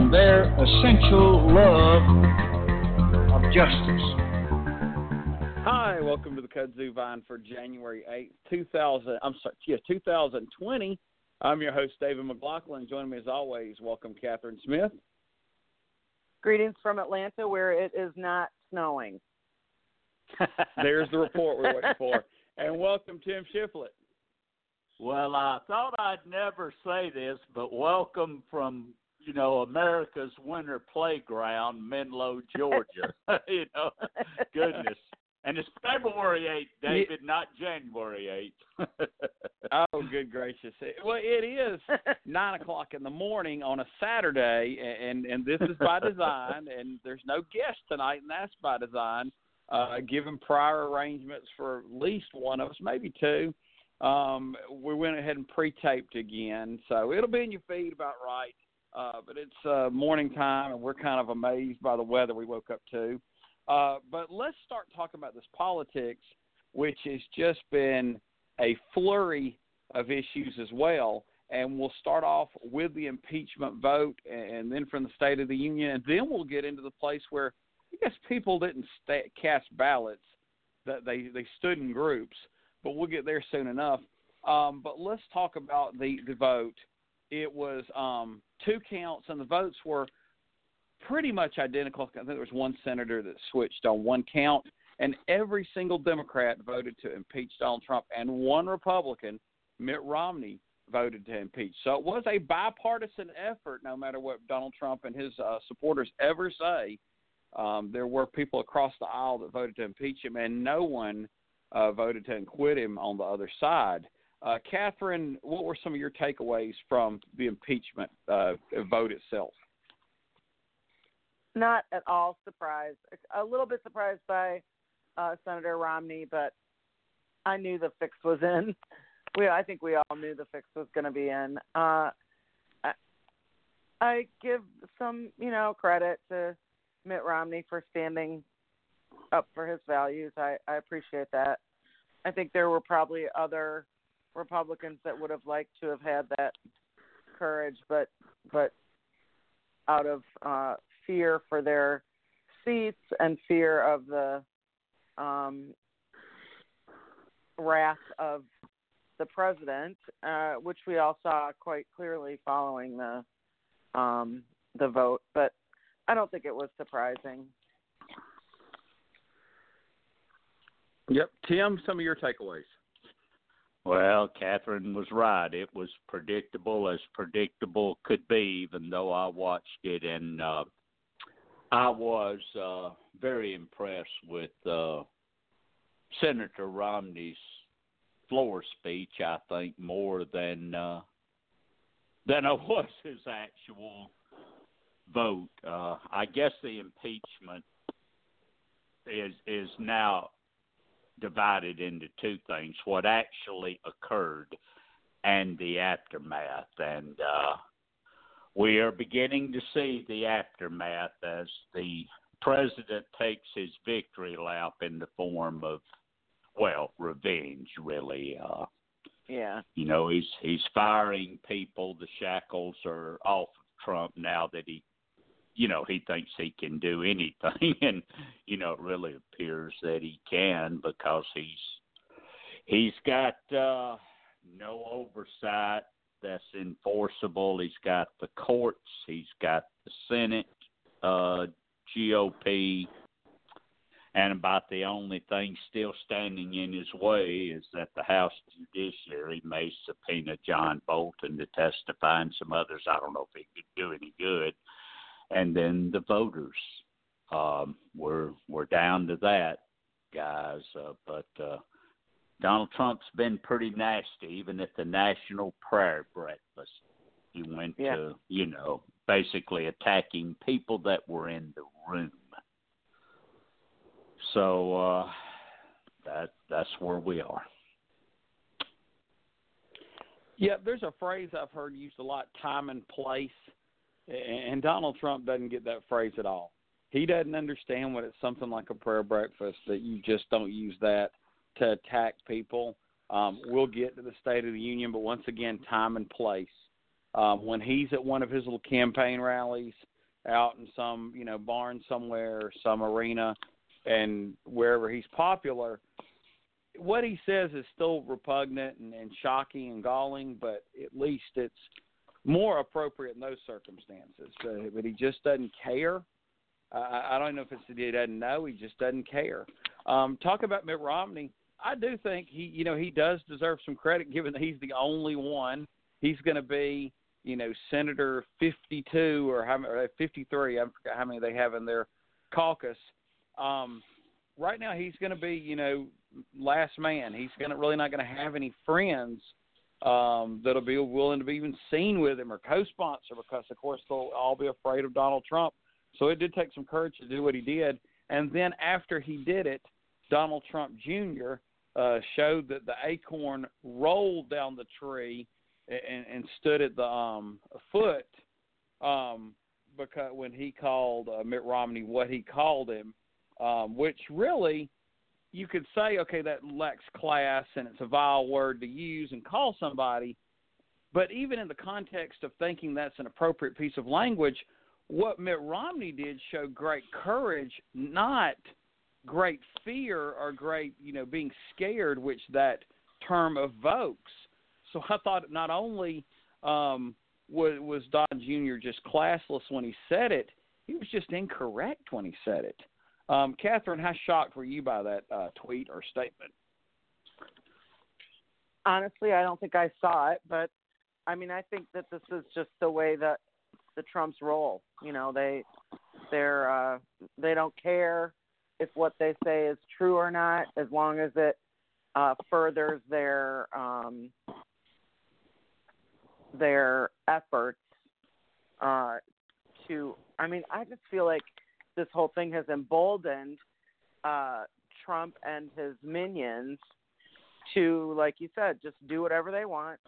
and their essential love of justice. Hi, welcome to the Kudzu Vine for January 8th, 2000. I'm sorry, yeah, 2020. I'm your host, David McLaughlin. Joining me as always, welcome Catherine Smith. Greetings from Atlanta, where it is not snowing. There's the report we're waiting for. And welcome Tim Shiflett. Well, I thought I'd never say this, but welcome from you know America's winter playground, Menlo, Georgia. you know, goodness. And it's February 8th, David, not January 8th. oh, good gracious! Well, it is nine o'clock in the morning on a Saturday, and and this is by design. And there's no guest tonight, and that's by design. Uh, given prior arrangements for at least one of us, maybe two, um, we went ahead and pre-taped again, so it'll be in your feed about right. Uh, but it's uh, morning time, and we're kind of amazed by the weather we woke up to. Uh, but let's start talking about this politics, which has just been a flurry of issues as well. And we'll start off with the impeachment vote, and then from the State of the Union, and then we'll get into the place where I guess people didn't st- cast ballots; that they they stood in groups. But we'll get there soon enough. Um, but let's talk about the the vote. It was um, two counts, and the votes were pretty much identical. I think there was one senator that switched on one count, and every single Democrat voted to impeach Donald Trump, and one Republican, Mitt Romney, voted to impeach. So it was a bipartisan effort, no matter what Donald Trump and his uh, supporters ever say. Um, there were people across the aisle that voted to impeach him, and no one uh, voted to acquit him on the other side. Uh, Catherine, what were some of your takeaways from the impeachment uh, vote itself? Not at all surprised. A little bit surprised by uh, Senator Romney, but I knew the fix was in. We, I think we all knew the fix was going to be in. Uh, I, I give some, you know, credit to Mitt Romney for standing up for his values. I, I appreciate that. I think there were probably other Republicans that would have liked to have had that courage, but but out of uh, fear for their seats and fear of the um, wrath of the president, uh, which we all saw quite clearly following the um, the vote. But I don't think it was surprising. Yep, Tim, some of your takeaways. Well, Catherine was right. It was predictable as predictable could be, even though I watched it, and uh, I was uh, very impressed with uh, Senator Romney's floor speech. I think more than uh, than I was his actual vote. Uh, I guess the impeachment is is now divided into two things what actually occurred and the aftermath. And uh, we are beginning to see the aftermath as the president takes his victory lap in the form of, well, revenge, really. Uh, yeah. You know, he's he's firing people. The shackles are off of Trump now that he you know he thinks he can do anything and you know it really appears that he can because he's he's got uh no oversight that's enforceable he's got the courts he's got the senate uh gop and about the only thing still standing in his way is that the House Judiciary may subpoena John Bolton to testify and some others. I don't know if he could do any good and then the voters. Um, we're we're down to that, guys. Uh, but uh, Donald Trump's been pretty nasty, even at the national prayer breakfast. He went yeah. to, you know, basically attacking people that were in the room. So uh, that that's where we are. Yeah, there's a phrase I've heard used a lot: time and place. And Donald Trump doesn't get that phrase at all. He doesn't understand what it's something like a prayer breakfast that you just don't use that to attack people. Um, we'll get to the State of the Union, but once again, time and place. Um, when he's at one of his little campaign rallies out in some, you know, barn somewhere, or some arena, and wherever he's popular, what he says is still repugnant and, and shocking and galling, but at least it's more appropriate in those circumstances. Uh, but he just doesn't care. Uh, I don't know if it's that he doesn't know; he just doesn't care. Um, talk about Mitt Romney. I do think he, you know, he does deserve some credit, given that he's the only one. He's going to be, you know, Senator 52 or how or 53. I forgot how many they have in their caucus. Um, right now, he's going to be, you know, last man. He's going to really not going to have any friends um, that'll be willing to be even seen with him or co-sponsor because, of course, they'll all be afraid of Donald Trump. So it did take some courage to do what he did. And then after he did it, Donald Trump Jr. Uh, showed that the acorn rolled down the tree and, and stood at the um, foot um, because when he called uh, Mitt Romney what he called him, um, which really – you could say, okay, that lacks class and it's a vile word to use and call somebody. But even in the context of thinking that's an appropriate piece of language, what Mitt Romney did show great courage, not great fear or great, you know, being scared, which that term evokes. So I thought not only um, was, was Don Jr. just classless when he said it, he was just incorrect when he said it. Um, Catherine, how shocked were you by that uh, tweet or statement? Honestly, I don't think I saw it, but I mean, I think that this is just the way that the Trumps roll. You know, they they're uh, they don't care if what they say is true or not, as long as it uh, furthers their um, their efforts uh, to. I mean, I just feel like this whole thing has emboldened uh, Trump and his minions to, like you said, just do whatever they want,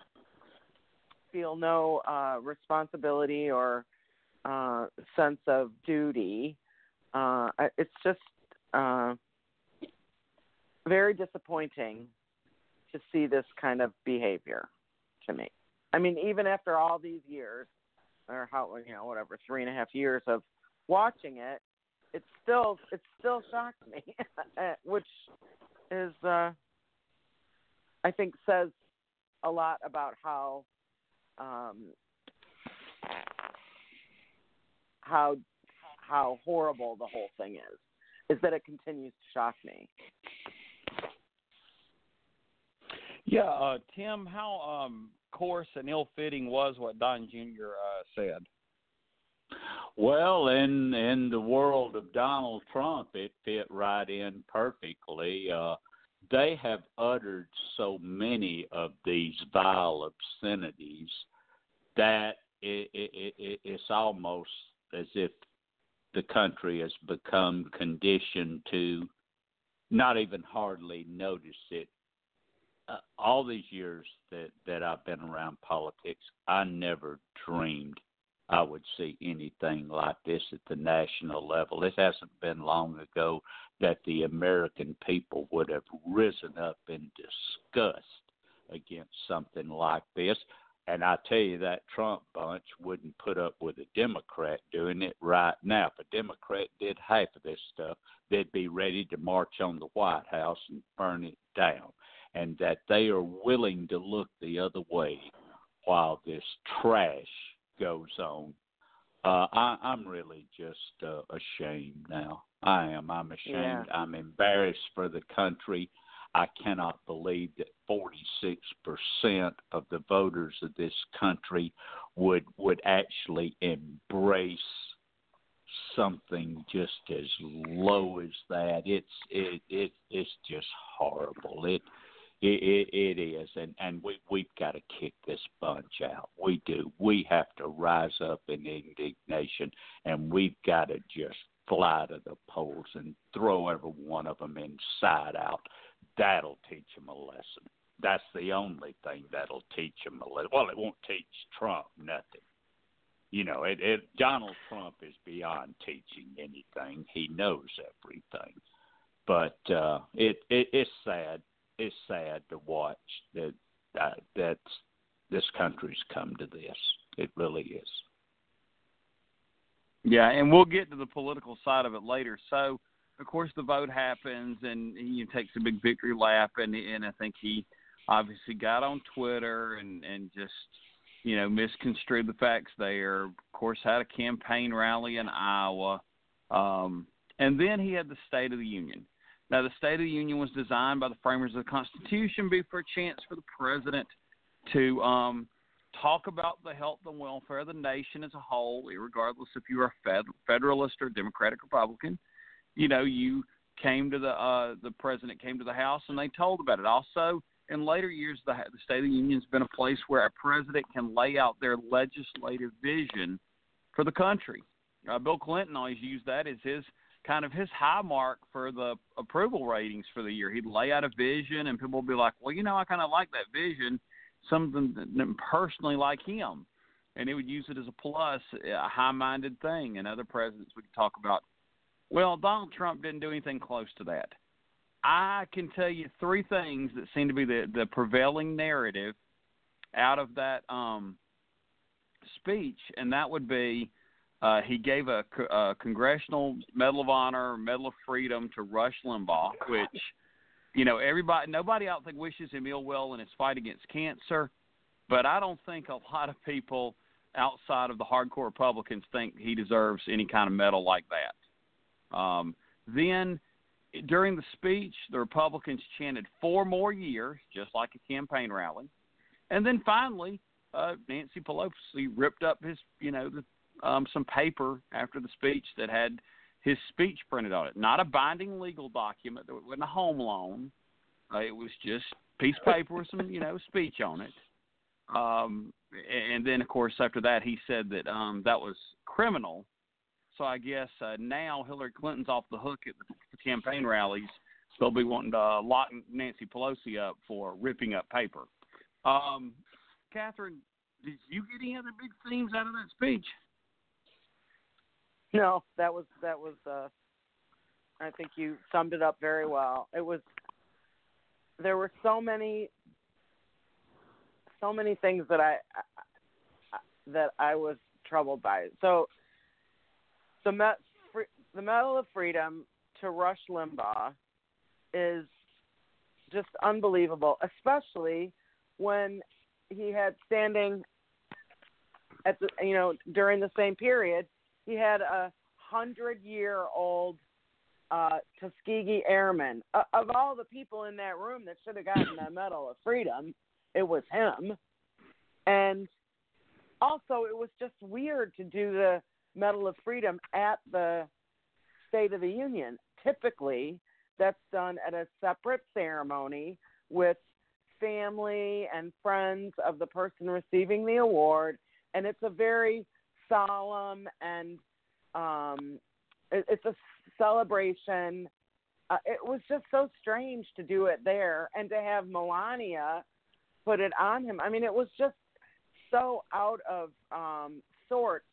feel no uh, responsibility or uh, sense of duty. Uh, it's just uh, very disappointing to see this kind of behavior to me. I mean, even after all these years, or how you know whatever three and a half years of watching it, it still it still shocks me, which is uh, I think says a lot about how um, how how horrible the whole thing is. Is that it continues to shock me. Yeah, uh, Tim, how um, coarse and ill-fitting was what Don Jr. Uh, said? Well, in in the world of Donald Trump, it fit right in perfectly. Uh, they have uttered so many of these vile obscenities that it, it, it, it's almost as if the country has become conditioned to not even hardly notice it. Uh, all these years that that I've been around politics, I never dreamed I would see anything like this at the national level. It hasn't been long ago that the American people would have risen up in disgust against something like this. And I tell you, that Trump bunch wouldn't put up with a Democrat doing it right now. If a Democrat did half of this stuff, they'd be ready to march on the White House and burn it down. And that they are willing to look the other way while this trash goes on. Uh, I, I'm really just uh, ashamed now. I am. I'm ashamed. Yeah. I'm embarrassed for the country. I cannot believe that 46% of the voters of this country would would actually embrace something just as low as that. It's it it it's just horrible. It It, it, it is, and and we we've got to kick this bunch out. We do. We have to rise up in indignation, and we've got to just fly to the polls and throw every one of them inside out. That'll teach them a lesson. That's the only thing that'll teach them a lesson. Well, it won't teach Trump nothing. You know, it, it Donald Trump is beyond teaching anything. He knows everything. But uh it, it it's sad. It's sad to watch that uh, that this country's come to this. It really is. Yeah, and we'll get to the political side of it later. So, of course, the vote happens, and he takes a big victory lap, and and I think he obviously got on Twitter and and just you know misconstrued the facts there. Of course, had a campaign rally in Iowa, um, and then he had the State of the Union. Now, the State of the Union was designed by the framers of the Constitution be for a chance for the president to um, talk about the health and welfare of the nation as a whole, regardless if you are a Federalist or Democratic Republican. You know, you came to the uh, the president came to the House and they told about it. Also, in later years, the, the State of the Union has been a place where a president can lay out their legislative vision for the country. Uh, Bill Clinton always used that as his kind of his high mark for the approval ratings for the year. He'd lay out a vision, and people would be like, "Well, you know, I kind of like that vision." something that personally like him, and he would use it as a plus, a high-minded thing. And other presidents would talk about, well, Donald Trump didn't do anything close to that. I can tell you three things that seem to be the the prevailing narrative out of that um, speech, and that would be uh, he gave a, a Congressional Medal of Honor, Medal of Freedom to Rush Limbaugh, which you know, everybody, nobody don't think wishes him ill will in his fight against cancer, but I don't think a lot of people outside of the hardcore Republicans think he deserves any kind of medal like that. Um, then during the speech, the Republicans chanted four more years, just like a campaign rally, and then finally, uh, Nancy Pelosi ripped up his, you know, the, um, some paper after the speech that had his speech printed on it. Not a binding legal document. It wasn't a home loan. Uh, it was just piece of paper with some, you know, speech on it. Um, and then, of course, after that, he said that um, that was criminal. So I guess uh, now Hillary Clinton's off the hook at the campaign rallies. They'll be wanting to lock Nancy Pelosi up for ripping up paper. Um, Catherine, did you get any other big themes out of that speech? No, that was that was. uh I think you summed it up very well. It was. There were so many. So many things that I, I that I was troubled by. So. The Met, the Medal of Freedom to Rush Limbaugh is just unbelievable, especially when he had standing at the you know during the same period he had a hundred year old uh, Tuskegee Airman. Uh, of all the people in that room that should have gotten the Medal of Freedom, it was him. And also, it was just weird to do the Medal of Freedom at the State of the Union. Typically, that's done at a separate ceremony with family and friends of the person receiving the award, and it's a very solemn and um, it, it's a celebration. Uh, it was just so strange to do it there and to have Melania put it on him. I mean, it was just so out of um, sorts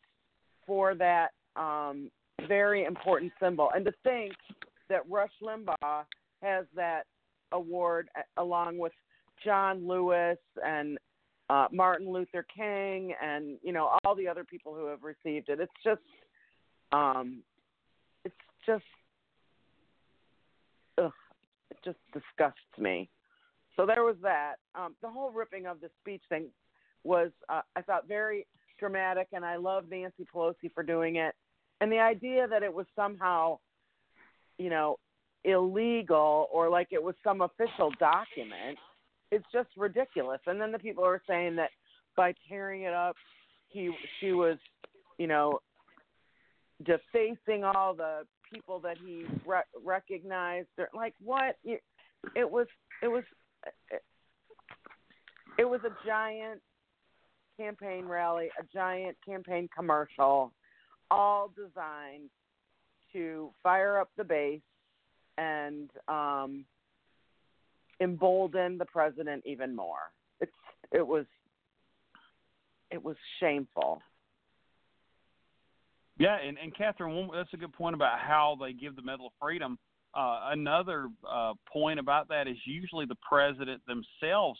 for that um, very important symbol. And to think that Rush Limbaugh has that award along with John Lewis and uh, Martin Luther King, and you know all the other people who have received it. It's just, um, it's just, ugh, it just disgusts me. So there was that. Um, the whole ripping of the speech thing was, uh, I thought, very dramatic, and I love Nancy Pelosi for doing it. And the idea that it was somehow, you know, illegal or like it was some official document it's just ridiculous. And then the people are saying that by tearing it up, he she was, you know, defacing all the people that he re- recognized. Or, like what? It was it was It was a giant campaign rally, a giant campaign commercial, all designed to fire up the base and um, embolden the president even more. It's it was it was shameful. Yeah, and and Catherine, that's a good point about how they give the Medal of Freedom. Uh, another uh, point about that is usually the president themselves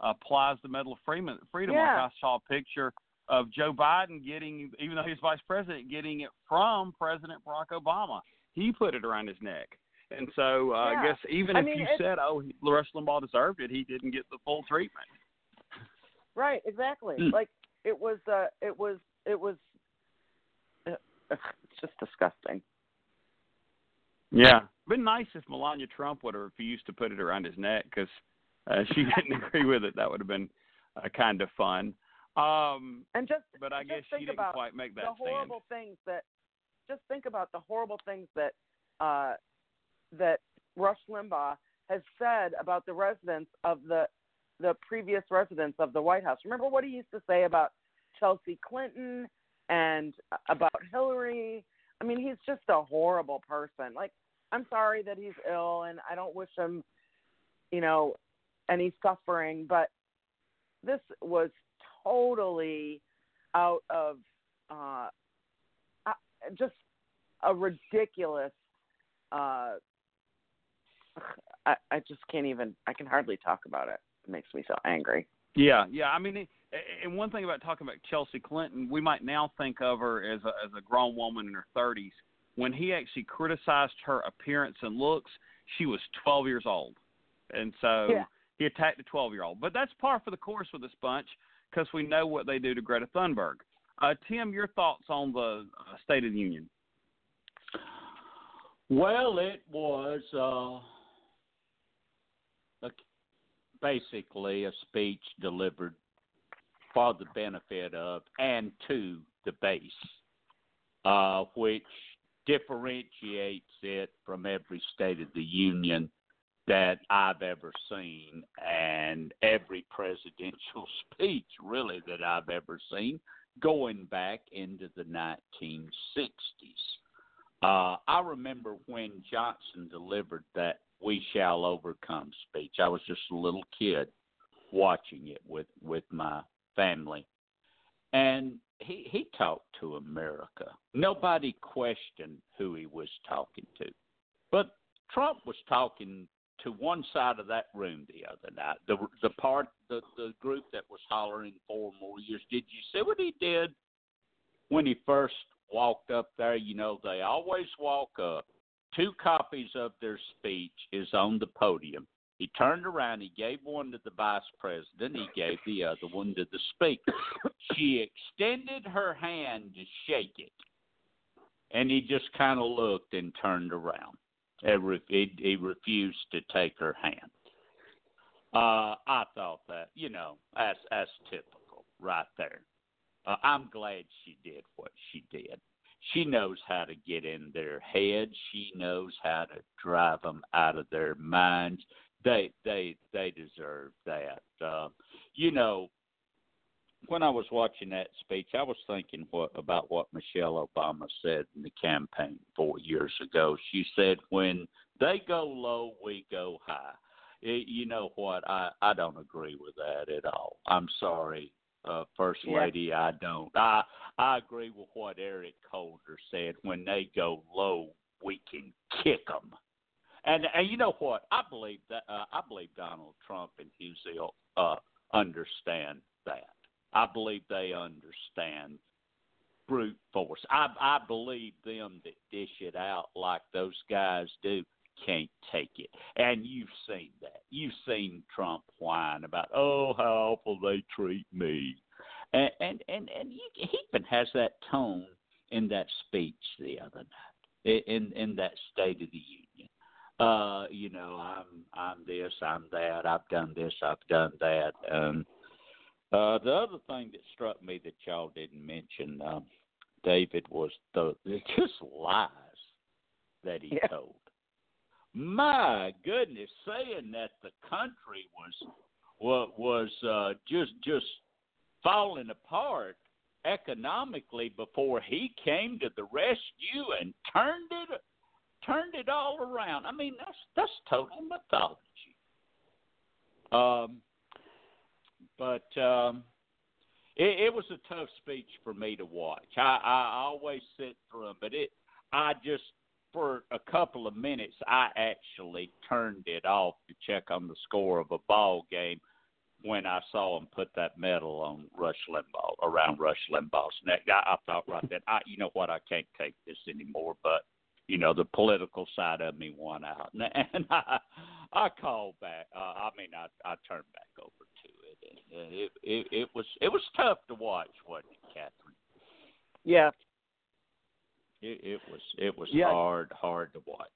applies the Medal of Freedom. Freedom. Yeah. Like I saw a picture of Joe Biden getting, even though he's vice president, getting it from President Barack Obama. He put it around his neck. And so uh, Yeah. I guess even I if mean, you said, "Oh, Rush Limbaugh deserved it," he didn't get the full treatment. Right, exactly. Mm. Like it was uh it was it was uh, it's just disgusting. Yeah, been nice if Melania Trump would have refused to put it around his neck because uh, she didn't agree with it. That would have been uh, kind of fun. Um, And just but I just guess think she didn't about quite make that the stand. horrible things that just think about the horrible things that uh that Rush Limbaugh has said about the residents of the the previous residents of the White House. Remember what he used to say about Chelsea Clinton and about Hillary? I mean, he's just a horrible person. Like I'm sorry that he's ill and I don't wish him, you know, any suffering, but this was totally out of uh, just a ridiculous. Uh, I, I just can't even. I can hardly talk about it. It makes me so angry. Yeah, yeah. I mean, and one thing about talking about Chelsea Clinton, we might now think of her as a, as a grown woman in her 30s. When he actually criticized her appearance and looks, she was 12 years old, and so Yeah. he attacked a 12 year old. But that's par for the course with this bunch because we know what they do to Greta Thunberg. Uh, Tim, your thoughts on the uh, State of the Union? Well, it was uh, a, basically a speech delivered for the benefit of and to the base, uh, which differentiates it from every State of the Union that I've ever seen, and every presidential speech really that I've ever seen, going back into the 1960s. Uh, I remember when Johnson delivered that "We Shall Overcome" speech. I was just a little kid watching it with with my family, and he he talked to America. Nobody questioned who he was talking to, but Trump was talking to one side of that room the other night. The the part the the group that was hollering four more years. Did you see what he did when he first walked up there? You know they always walk up. Two copies of their speech is on the podium. He turned around. He gave one to the vice president. He gave the other one to the speaker. she extended her hand to shake it, and he just kind of looked and turned around. He, re- he, he refused to take her hand. Uh, I thought that, you know, that's that's typical right there. Uh, I'm glad she did what she did. She knows how to get in their heads. She knows how to drive them out of their minds. They they they deserve that. Uh, you know, when I was watching that speech, I was thinking what about what Michelle Obama said in the campaign four years ago. She said, "When they go low, we go high." It, you know what? I I don't agree with that at all. I'm sorry, uh, First Yeah. Lady. I don't. I I agree with what Eric Holder said. When they go low, we can kick them. And and you know what? I believe that uh, I believe Donald Trump and Husey uh, understand that. I believe they understand brute force. I I believe them that dish it out like those guys do can't take it. And you've seen that. You've seen Trump whine about oh how awful they treat me, and and and, and he, he even has that tone in that speech the other night in in that State of the Union. Uh, you know, I'm I'm this, I'm that, I've done this, I've done that. Um, uh, the other thing that struck me that y'all didn't mention, um, David, was the, just lies that he Yeah. told. My goodness, saying that the country was was was uh, just just falling apart economically before he came to the rescue and turned it turned it all around. I mean, that's that's total mythology. Um, but um, it, it was a tough speech for me to watch. I, I always sit through them, but it I just for a couple of minutes I actually turned it off to check on the score of a ball game when I saw him put that medal on Rush Limbaugh around Rush Limbaugh's neck. I, I thought right then, I you know what, I can't take this anymore. But you know the political side of me won out, and, and I I called back. Uh, I mean, I I turned back over to it, and it it, it was it was tough to watch, wasn't it, Catherine? Yeah. It, it was it was Yeah. hard hard to watch.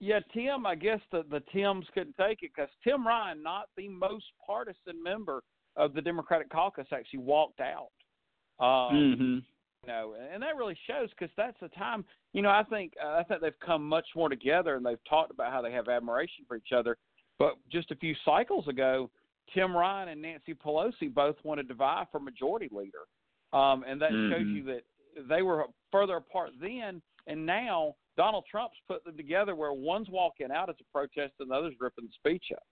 Yeah, Tim. I guess the the Tims couldn't take it because Tim Ryan, not the most partisan member of the Democratic caucus, actually walked out. Um, Mm-hmm. you know, and that really shows because that's the time. You know, I think uh, I think they've come much more together and they've talked about how they have admiration for each other. But just a few cycles ago, Tim Ryan and Nancy Pelosi both wanted to vie for majority leader, um, and that shows Mhm. you that they were further apart then, and now Donald Trump's put them together where one's walking out as a protest and the other's ripping the speech up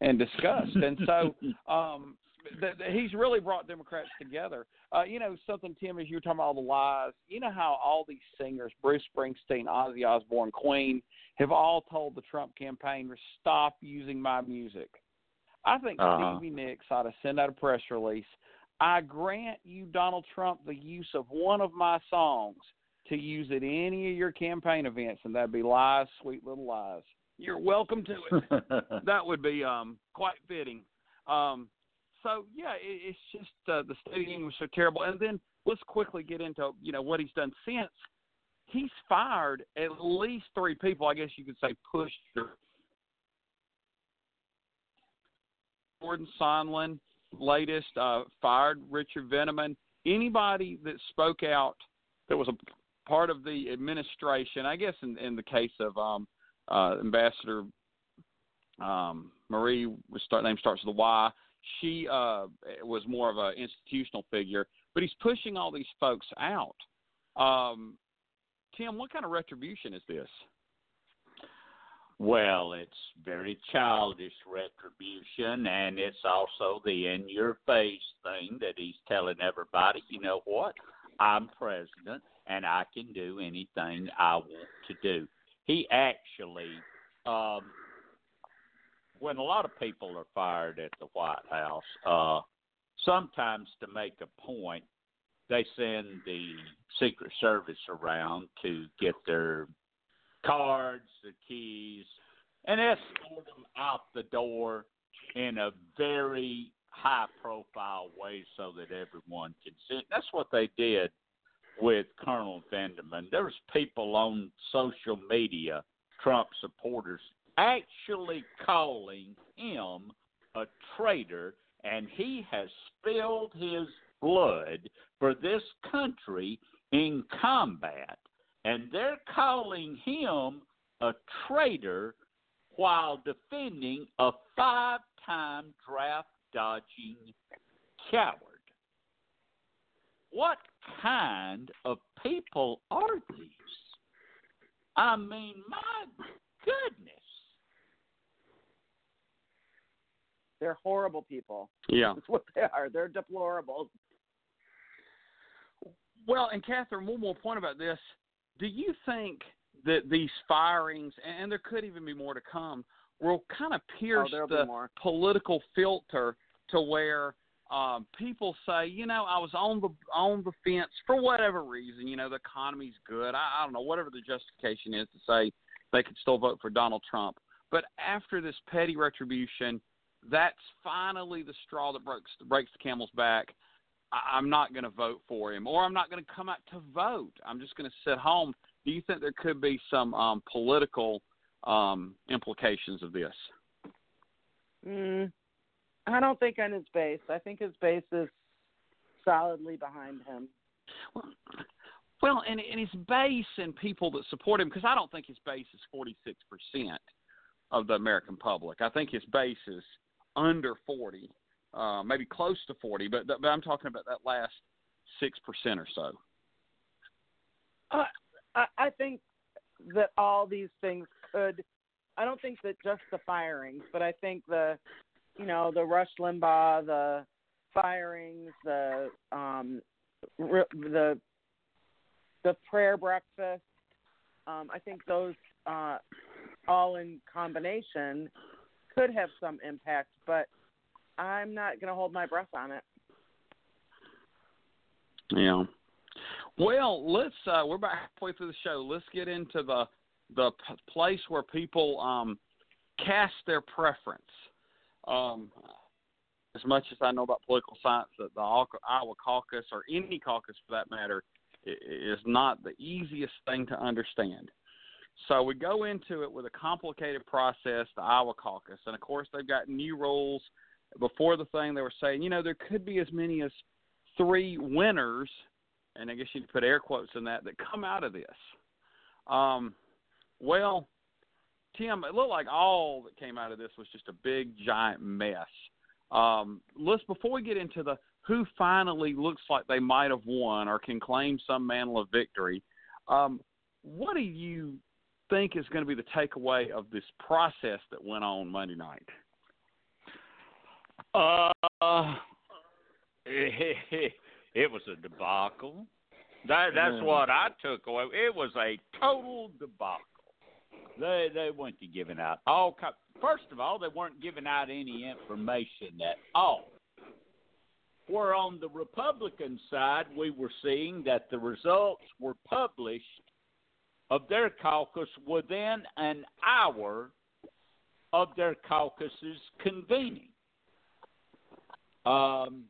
and disgust. and so um, th- th- he's really brought Democrats together. Uh, you know, something, Tim, as you were talking about all the lies, you know how all these singers, Bruce Springsteen, Ozzy Osbourne, Queen, have all told the Trump campaign to stop using my music. I think Uh-huh. Stevie Nicks ought to send out a press release. I grant you, Donald Trump, the use of one of my songs to use at any of your campaign events, and that'd be Lies, Sweet Little Lies. You're welcome to it that would be um quite fitting. Um, so yeah, it, it's just uh, the state of the union was so terrible. And then let's quickly get into you know what he's done since. He's fired at least three people. I guess you could say pushed. Gordon Sondland, latest, uh, fired Richard Veneman. Anybody that spoke out that was a part of the administration, I guess in, in the case of um, uh, Ambassador um, Marie, start, name starts with a Y. She uh, was more of an institutional figure, but he's pushing all these folks out. Um, Tim, what kind of retribution is this? Well, it's very childish retribution, and it's also the in your face thing that he's telling everybody, you know what? I'm president, and I can do anything I want to do. He actually, um, when a lot of people are fired at the White House, uh, sometimes to make a point, they send the Secret Service around to get their cards, the keys, and escort them out the door in a very high profile way so that everyone can see. That's what they did with Colonel Vindman. There was people on social media, Trump supporters, actually calling him a traitor, and he has spilled his blood for this country in combat and they're calling him a traitor while defending a five time draft dodging coward. What kind of people are these? I mean, my goodness. They're horrible people. Yeah. That's what they are. They're deplorable. Well, and Catherine, one more point about this. Do you think that these firings, and there could even be more to come, will kind of pierce there'll the political filter to where um, people say, you know, I was on the on the fence for whatever reason. You know, the economy's good. I, I don't know whatever the justification is to say they could still vote for Donald Trump. But after this petty retribution, that's finally the straw that breaks breaks the camel's back. I- I'm not going to vote for him, or I'm not going to come out to vote. I'm just going to sit home. Do you think there could be some um, political um, implications of this? Mm, I don't think on his base. I think his base is solidly behind him. Well, and, and his base and people that support him, because I don't think his base is 46% of the American public. I think his base is under 40, uh, maybe close to 40, but but I'm talking about that last six percent or so. Uh, I, I think that all these things could. I don't think that just the firings, but I think the, you know, the Rush Limbaugh, the firings, the um, the the prayer breakfast. Um, I think those uh, all in combination could have some impact, but I'm not going to hold my breath on it. Yeah. Well, let's. Uh, we're about halfway through the show. Let's get into the the p- place where people um, cast their preference. Um, as much as I know about political science, that the Iowa caucus or any caucus for that matter is not the easiest thing to understand. So we go into it with a complicated process, the Iowa caucus, and of course they've got new rules. Before the thing, they were saying, you know, there could be as many as three winners, and I guess you could put air quotes in that that come out of this. Um, well, Tim, it looked like all that came out of this was just a big giant mess. Um, let's before we get into the who finally looks like they might have won or can claim some mantle of victory. Um, what do you think is going to be the takeaway of this process that went on Monday night? Uh, it, it was a debacle. That that's what I took away. It was a total debacle. They they went to giving out all. First of all, they weren't giving out any information at all. Where on the Republican side, we were seeing that the results were published of their caucus within an hour of their caucuses convening. Um,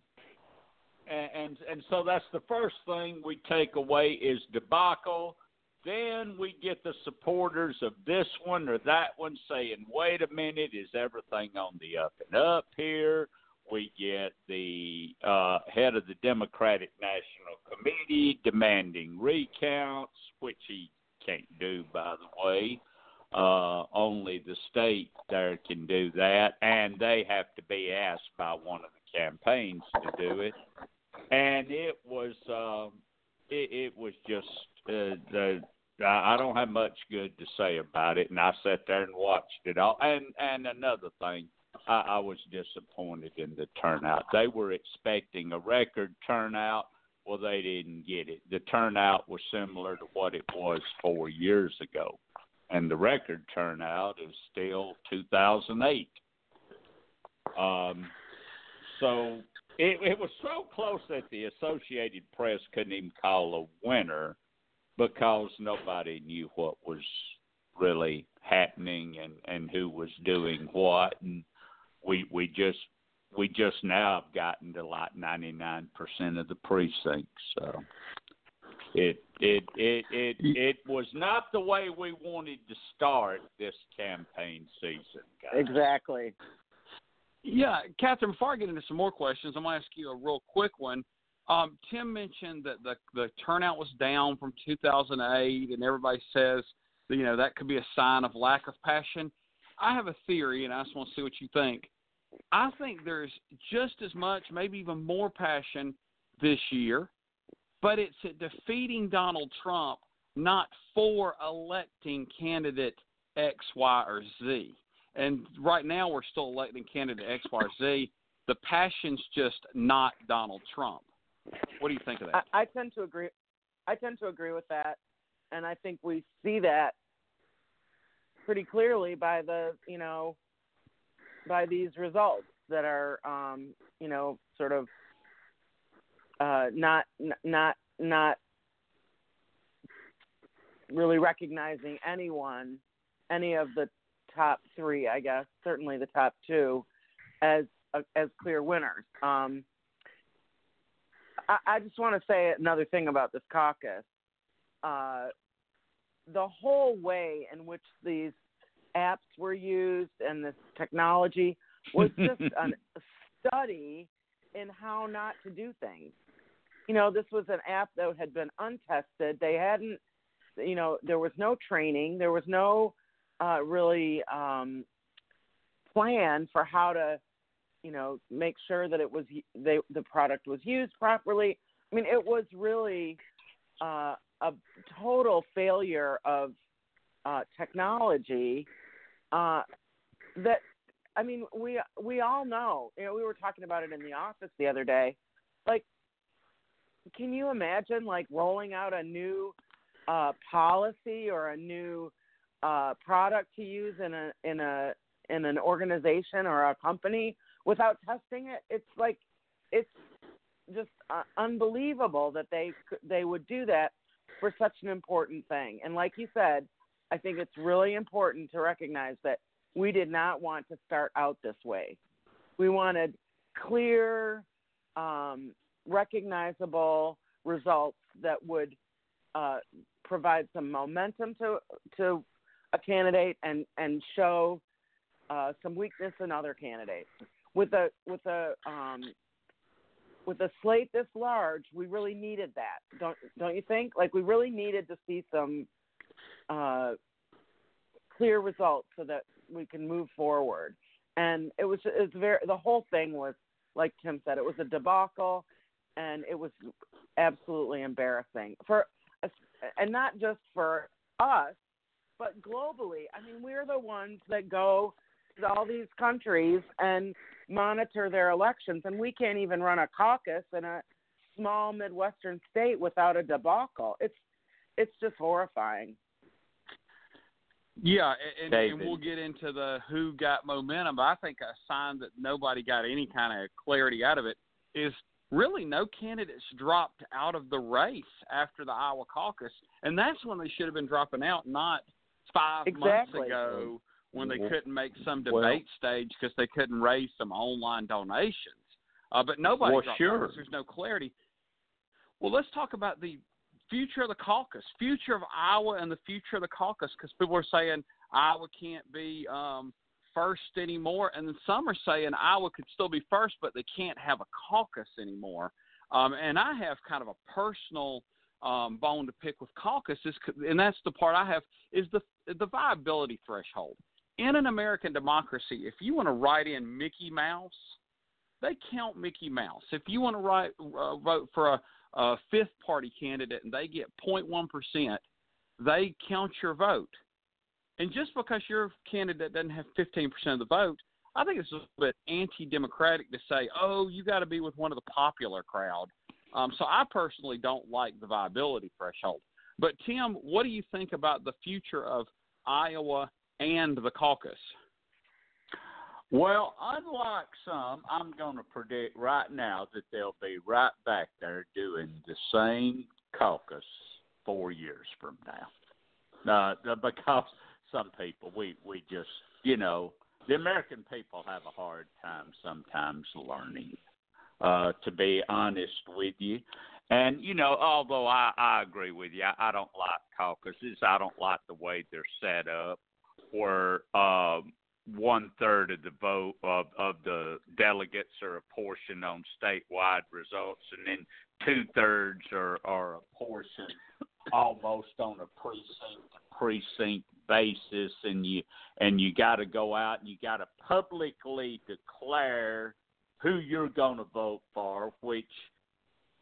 and, and and so that's the first thing we take away is debacle. Then we get the supporters of this one or that one saying, "Wait a minute, is everything on the up and up here?" We get the uh, head of the Democratic National Committee demanding recounts, which he can't do, by the way. Uh, only the state there can do that, and they have to be asked by one of campaigns to do it. And it was, uh, it, it was just uh, the. I don't have much good to say about it, and I sat there and watched it all. And and another thing, I, I was disappointed in the turnout. They were expecting a record turnout. Well, they didn't get it. The turnout was similar to what it was four years ago, and the record turnout is still 2008. Um, so it, it was so close that the Associated Press couldn't even call a winner because nobody knew what was really happening and and who was doing what and we we just we just now have gotten to like 99% of the precincts. So it it it it it was not the way we wanted to start this campaign season. Guys. Exactly. Yeah, Catherine. Before I get into some more questions, I'm going to ask you a real quick one. Um, Tim mentioned that the the turnout was down from 2008, and everybody says you know that could be a sign of lack of passion. I have a theory, and I just want to see what you think. I think there's just as much, maybe even more passion this year, but it's at defeating Donald Trump, not for electing candidate X, Y, or Z. And right now, we're still electing candidate X, Y, Z. The passion's just not Donald Trump. What do you think of that? I, I tend to agree. I tend to agree with that, and I think we see that pretty clearly by the you know by these results that are um, you know sort of uh, not not not really recognizing anyone, any of the top three, I guess, certainly the top two, as uh, as clear winners. Um, I, I just want to say another thing about this caucus. Uh, the whole way in which these apps were used and this technology was just a study in how not to do things. You know, this was an app that had been untested. They hadn't, you know, there was no training. There was no uh, really um, plan for how to you know, make sure that it was they the product was used properly. I mean, it was really uh, a total failure of uh, technology uh, that I mean, we we all know. You know, we were talking about it in the office the other day. Like, can you imagine like rolling out a new uh, policy or a new uh, product to use in a in a in an organization or a company without testing it? It's like it's just uh, unbelievable that they they would do that for such an important thing. And like you said, I think it's really important to recognize that we did not want to start out this way. We wanted clear, um, recognizable results that would uh, provide some momentum to to a candidate and and show uh, some weakness in other candidates. With a with a um, with a slate this large, we really needed that. Don't don't you think? Like we really needed to see some uh, clear results so that we can move forward. And it was it's very the whole thing was like Tim said, it was a debacle, and it was absolutely embarrassing for and not just for us, but globally. I mean, we're the ones that go to all these countries and monitor their elections, and we can't even run a caucus in a small midwestern state without a debacle. It's it's just horrifying. Yeah, and, and we'll get into the who got momentum. But I think a sign that nobody got any kind of clarity out of it is really no candidates dropped out of the race after the Iowa caucus, and that's when they should have been dropping out, not five exactly. months ago when they couldn't make some debate well, stage because they couldn't raise some online donations. Uh, but nobody well, sure. out. There's no clarity. Well, let's talk about the future of the caucus, future of Iowa, and the future of the caucus, because people are saying Iowa can't be um, first anymore, and then some are saying Iowa could still be first, but they can't have a caucus anymore. Um, and I have kind of a personal um, bone to pick with caucuses, and that's the part I have is the the viability threshold. In an American democracy, if you want to write in Mickey Mouse, they count Mickey Mouse. If you want to write uh, vote for a a fifth party candidate and they get 0.1%, they count your vote. And just because your candidate doesn't have 15% of the vote, I think it's a little bit anti democratic to say, oh, you got to be with one of the popular crowd. Um, so I personally don't like the viability threshold. But, Tim, what do you think about the future of Iowa and the caucus? Well, unlike some, I'm going to predict right now that they'll be right back there doing the same caucus four years from now. Uh, because some people, we we just, you know, the American people have a hard time sometimes learning. Uh, to be honest with you, and you know, although I I agree with you, I, I don't like caucuses. I don't like the way they're set up, where um, one third of the vote of, of the delegates are apportioned on statewide results, and then two thirds are, are apportioned almost on a precinct precinct basis, and you and you got to go out and you got to publicly declare who you're going to vote for, which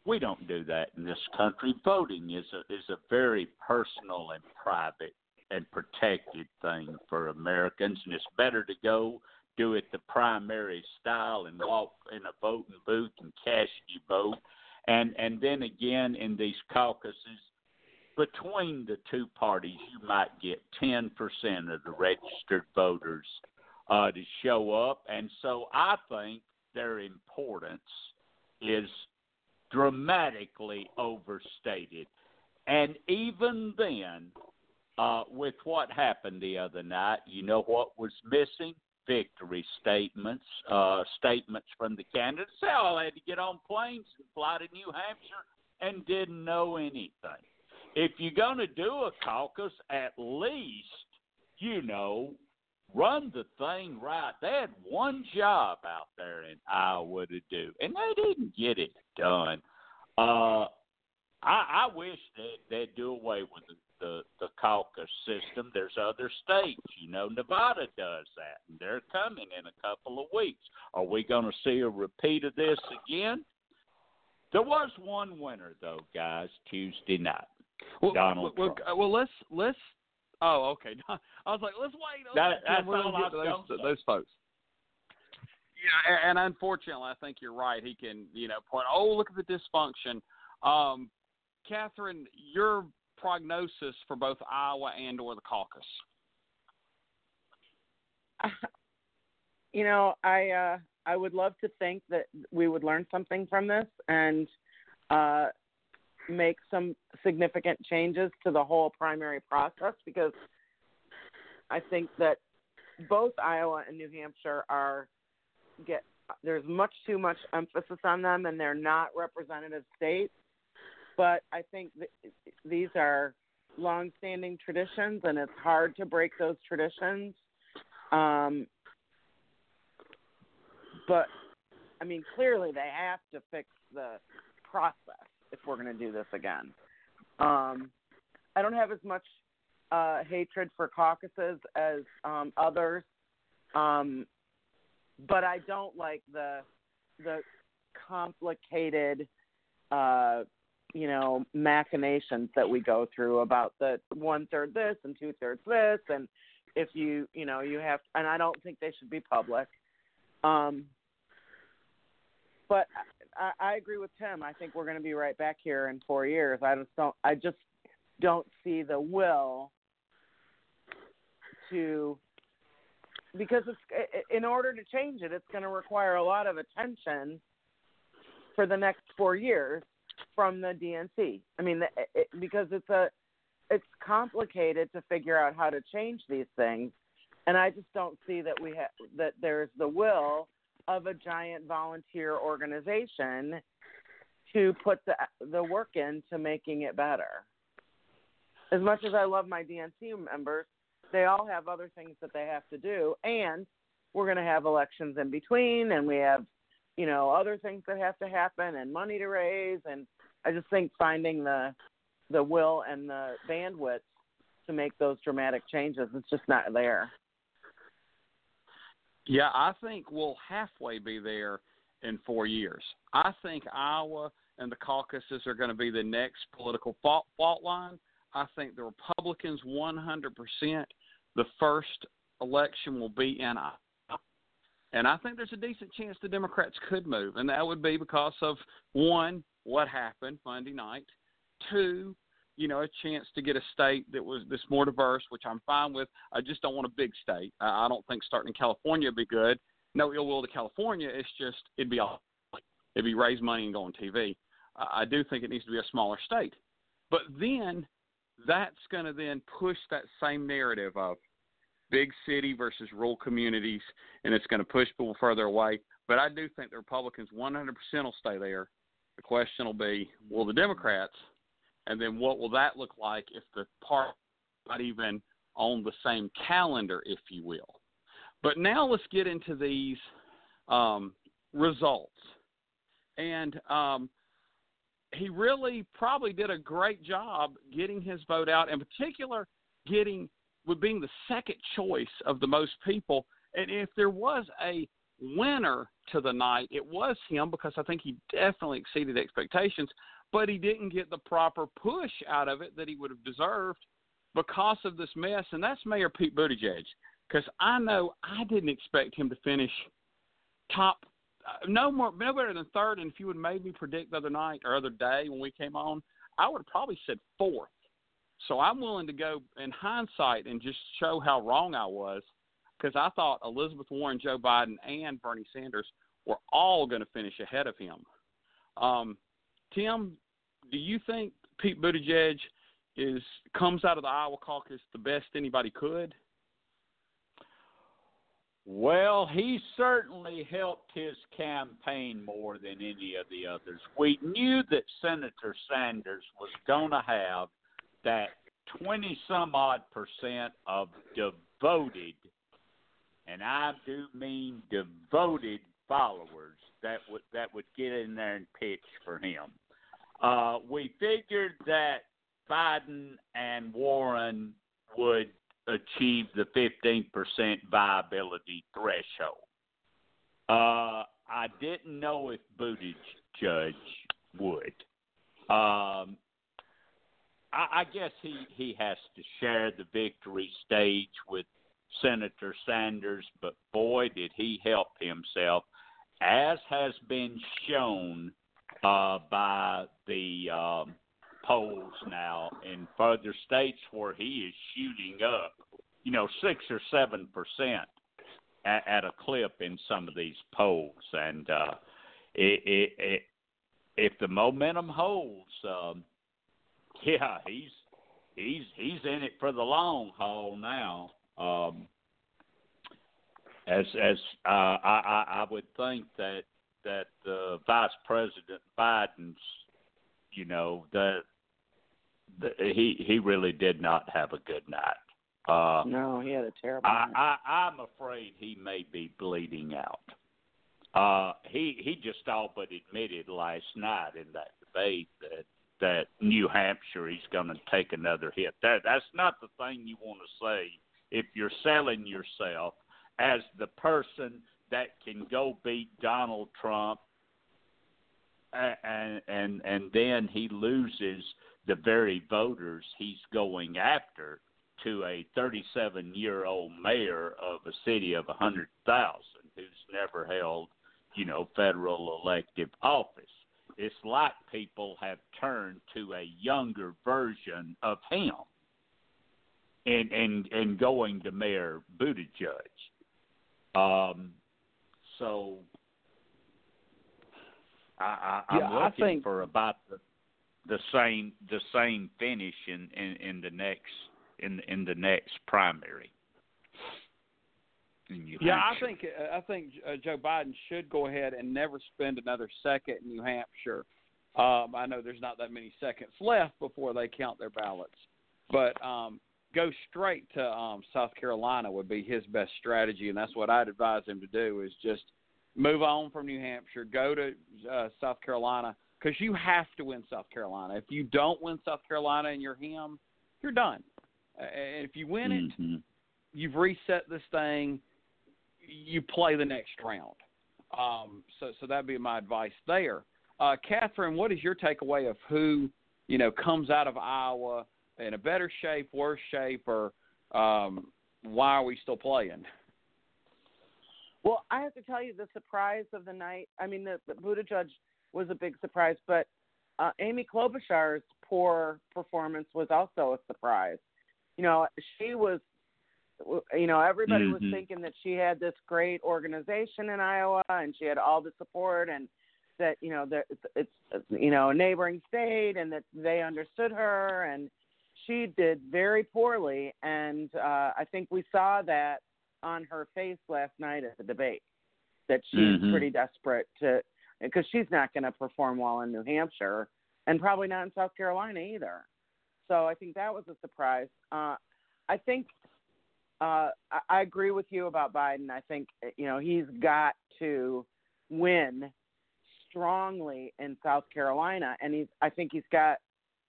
we don't do that in this country. Voting is a is a very personal and private and protected thing for Americans, and it's better to go do it the primary style and walk in a voting booth and cast your vote. And and then again in these caucuses, between the two parties, you might get ten percent of the registered voters uh, to show up, and so I think their importance is dramatically overstated. And even then, uh, with what happened the other night, you know what was missing? Victory statements, uh, statements from the candidates. They all had to get on planes and fly to New Hampshire and didn't know anything. If you're going to do a caucus, at least, you know, run the thing right. They had one job out there in Iowa to do, and they didn't get it done. Uh, I, I wish that they'd do away with the, the the caucus system. There's other states. You know, Nevada does that, and they're coming in a couple of weeks. Are we going to see a repeat of this again? There was one winner, though, guys, Tuesday night. Well, Donald well, Trump. well, well, let's let's. Oh, okay. I was like, let's wait. That- Let's- that's we're all gonna I get to those those folks. Yeah, a- and unfortunately, I think you're right. He can, you know, point. Oh, look at the dysfunction. Um, Catherine, your prognosis for both Iowa and or the caucus. you know, I uh, I would love to think that we would learn something from this and uh, make some significant changes to the whole primary process because I think that both Iowa and New Hampshire are get there's much too much emphasis on them and they're not representative states. But I think these are long-standing traditions and it's hard to break those traditions. Um, but I mean, clearly they have to fix the process if we're going to do this again. Um, I don't have as much uh, hatred for caucuses as um, others, um, but I don't like the the complicated, uh, you know, machinations that we go through about the one third this and two thirds this, and if you you know you have, and I don't think they should be public. Um, but I, I agree with Tim. I think we're going to be right back here in four years. I just don't. I just don't see the will to because it's in order to change it, it's going to require a lot of attention for the next four years from the DNC. I mean, it, because it's a it's complicated to figure out how to change these things, and I just don't see that we have that there's the will of a giant volunteer organization to put the the work into making it better. As much as I love my DNC members, they all have other things that they have to do, and we're going to have elections in between, and we have, you know, other things that have to happen, and money to raise, and I just think finding the the will and the bandwidth to make those dramatic changes is just not there. Yeah, I think we'll halfway be there in four years. I think Iowa and the caucuses are going to be the next political fault, fault line. I think the Republicans 100%. The first election will be in Iowa. And I think there's a decent chance the Democrats could move. And that would be because of one, what happened Monday night. Two, you know, a chance to get a state that was this more diverse, which I'm fine with. I just don't want a big state. I don't think starting in California would be good. No ill will to California. It's just it'd be all it'd be raise money and go on TV. I do think it needs to be a smaller state. But then that's going to then push that same narrative of big city versus rural communities, and it's going to push people further away. But I do think the Republicans 100% will stay there. The question will be, will the Democrats, and then what will that look like if the party not even on the same calendar, if you will? But now let's get into these um, results. And um, he really probably did a great job getting his vote out, in particular, getting with being the second choice of the most people. And if there was a winner to the night, it was him because I think he definitely exceeded expectations, but he didn't get the proper push out of it that he would have deserved because of this mess. And that's Mayor Pete Buttigieg. Because I know I didn't expect him to finish top uh, no more no better than third and if you had made me predict the other night or other day when we came on i would have probably said fourth so i'm willing to go in hindsight and just show how wrong i was because i thought elizabeth warren joe biden and bernie sanders were all going to finish ahead of him um, tim do you think pete buttigieg is comes out of the iowa caucus the best anybody could Well, he certainly helped his campaign more than any of the others. We knew that Senator Sanders was going to have that 20 some odd percent of devoted, and I do mean devoted followers that would that would get in there and pitch for him. Uh, we figured that Biden and Warren would achieve the 15% viability threshold. Uh, I didn't know if Buttigieg would. Um, I, I guess he, he has to share the victory stage with Senator Sanders, but boy, did he help himself, as has been shown uh, by the um, polls now in further states where he is shooting up, you know, six or seven percent at, at a clip in some of these polls, and uh, it, it, it, if the momentum holds, um, yeah, he's he's he's in it for the long haul now. Um, as as uh, I, I I would think that that uh, Vice President Biden's, you know, that he he really did not have a good night. Uh, no, he had a terrible. I, I I'm afraid he may be bleeding out. Uh, he he just all but admitted last night in that debate that that New Hampshire he's going to take another hit. That that's not the thing you want to say if you're selling yourself as the person that can go beat Donald Trump and and and then he loses the very voters he's going after to a 37 year old mayor of a city of 100,000 who's never held, you know, federal elective office. It's like people have turned to a younger version of him and and and going to Mayor Buttigieg. Um, so I, I, I'm yeah, looking I think, for about the the same the same finish in, in, in the next in in the next primary. yeah, I think I think uh, Joe Biden should go ahead and never spend another second in New Hampshire. Um, I know there's not that many seconds left before they count their ballots, but um, go straight to um, South Carolina would be his best strategy, and that's what I'd advise him to do. Is just move on from New Hampshire, go to uh, South Carolina, because you have to win South Carolina. If you don't win South Carolina and you're him, you're done. And if you win mm-hmm. it, you've reset this thing. You play the next round. Um, so, so that'd be my advice there. Uh, Catherine, what is your takeaway of who you know comes out of Iowa in a better shape, worse shape, or um, why are we still playing? Well, I have to tell you the surprise of the night. I mean, the, the Buttigieg was a big surprise, but uh, Amy Klobuchar's poor performance was also a surprise. You know, she was, you know, everybody mm-hmm. was thinking that she had this great organization in Iowa and she had all the support and that you know that it's, it's you know a neighboring state and that they understood her and she did very poorly and uh I think we saw that on her face last night at the debate that she's mm-hmm. pretty desperate to because she's not going to perform well in New Hampshire and probably not in South Carolina either. So I think that was a surprise. Uh, I think uh, I, I agree with you about Biden. I think you know he's got to win strongly in South Carolina, and he's. I think he's got.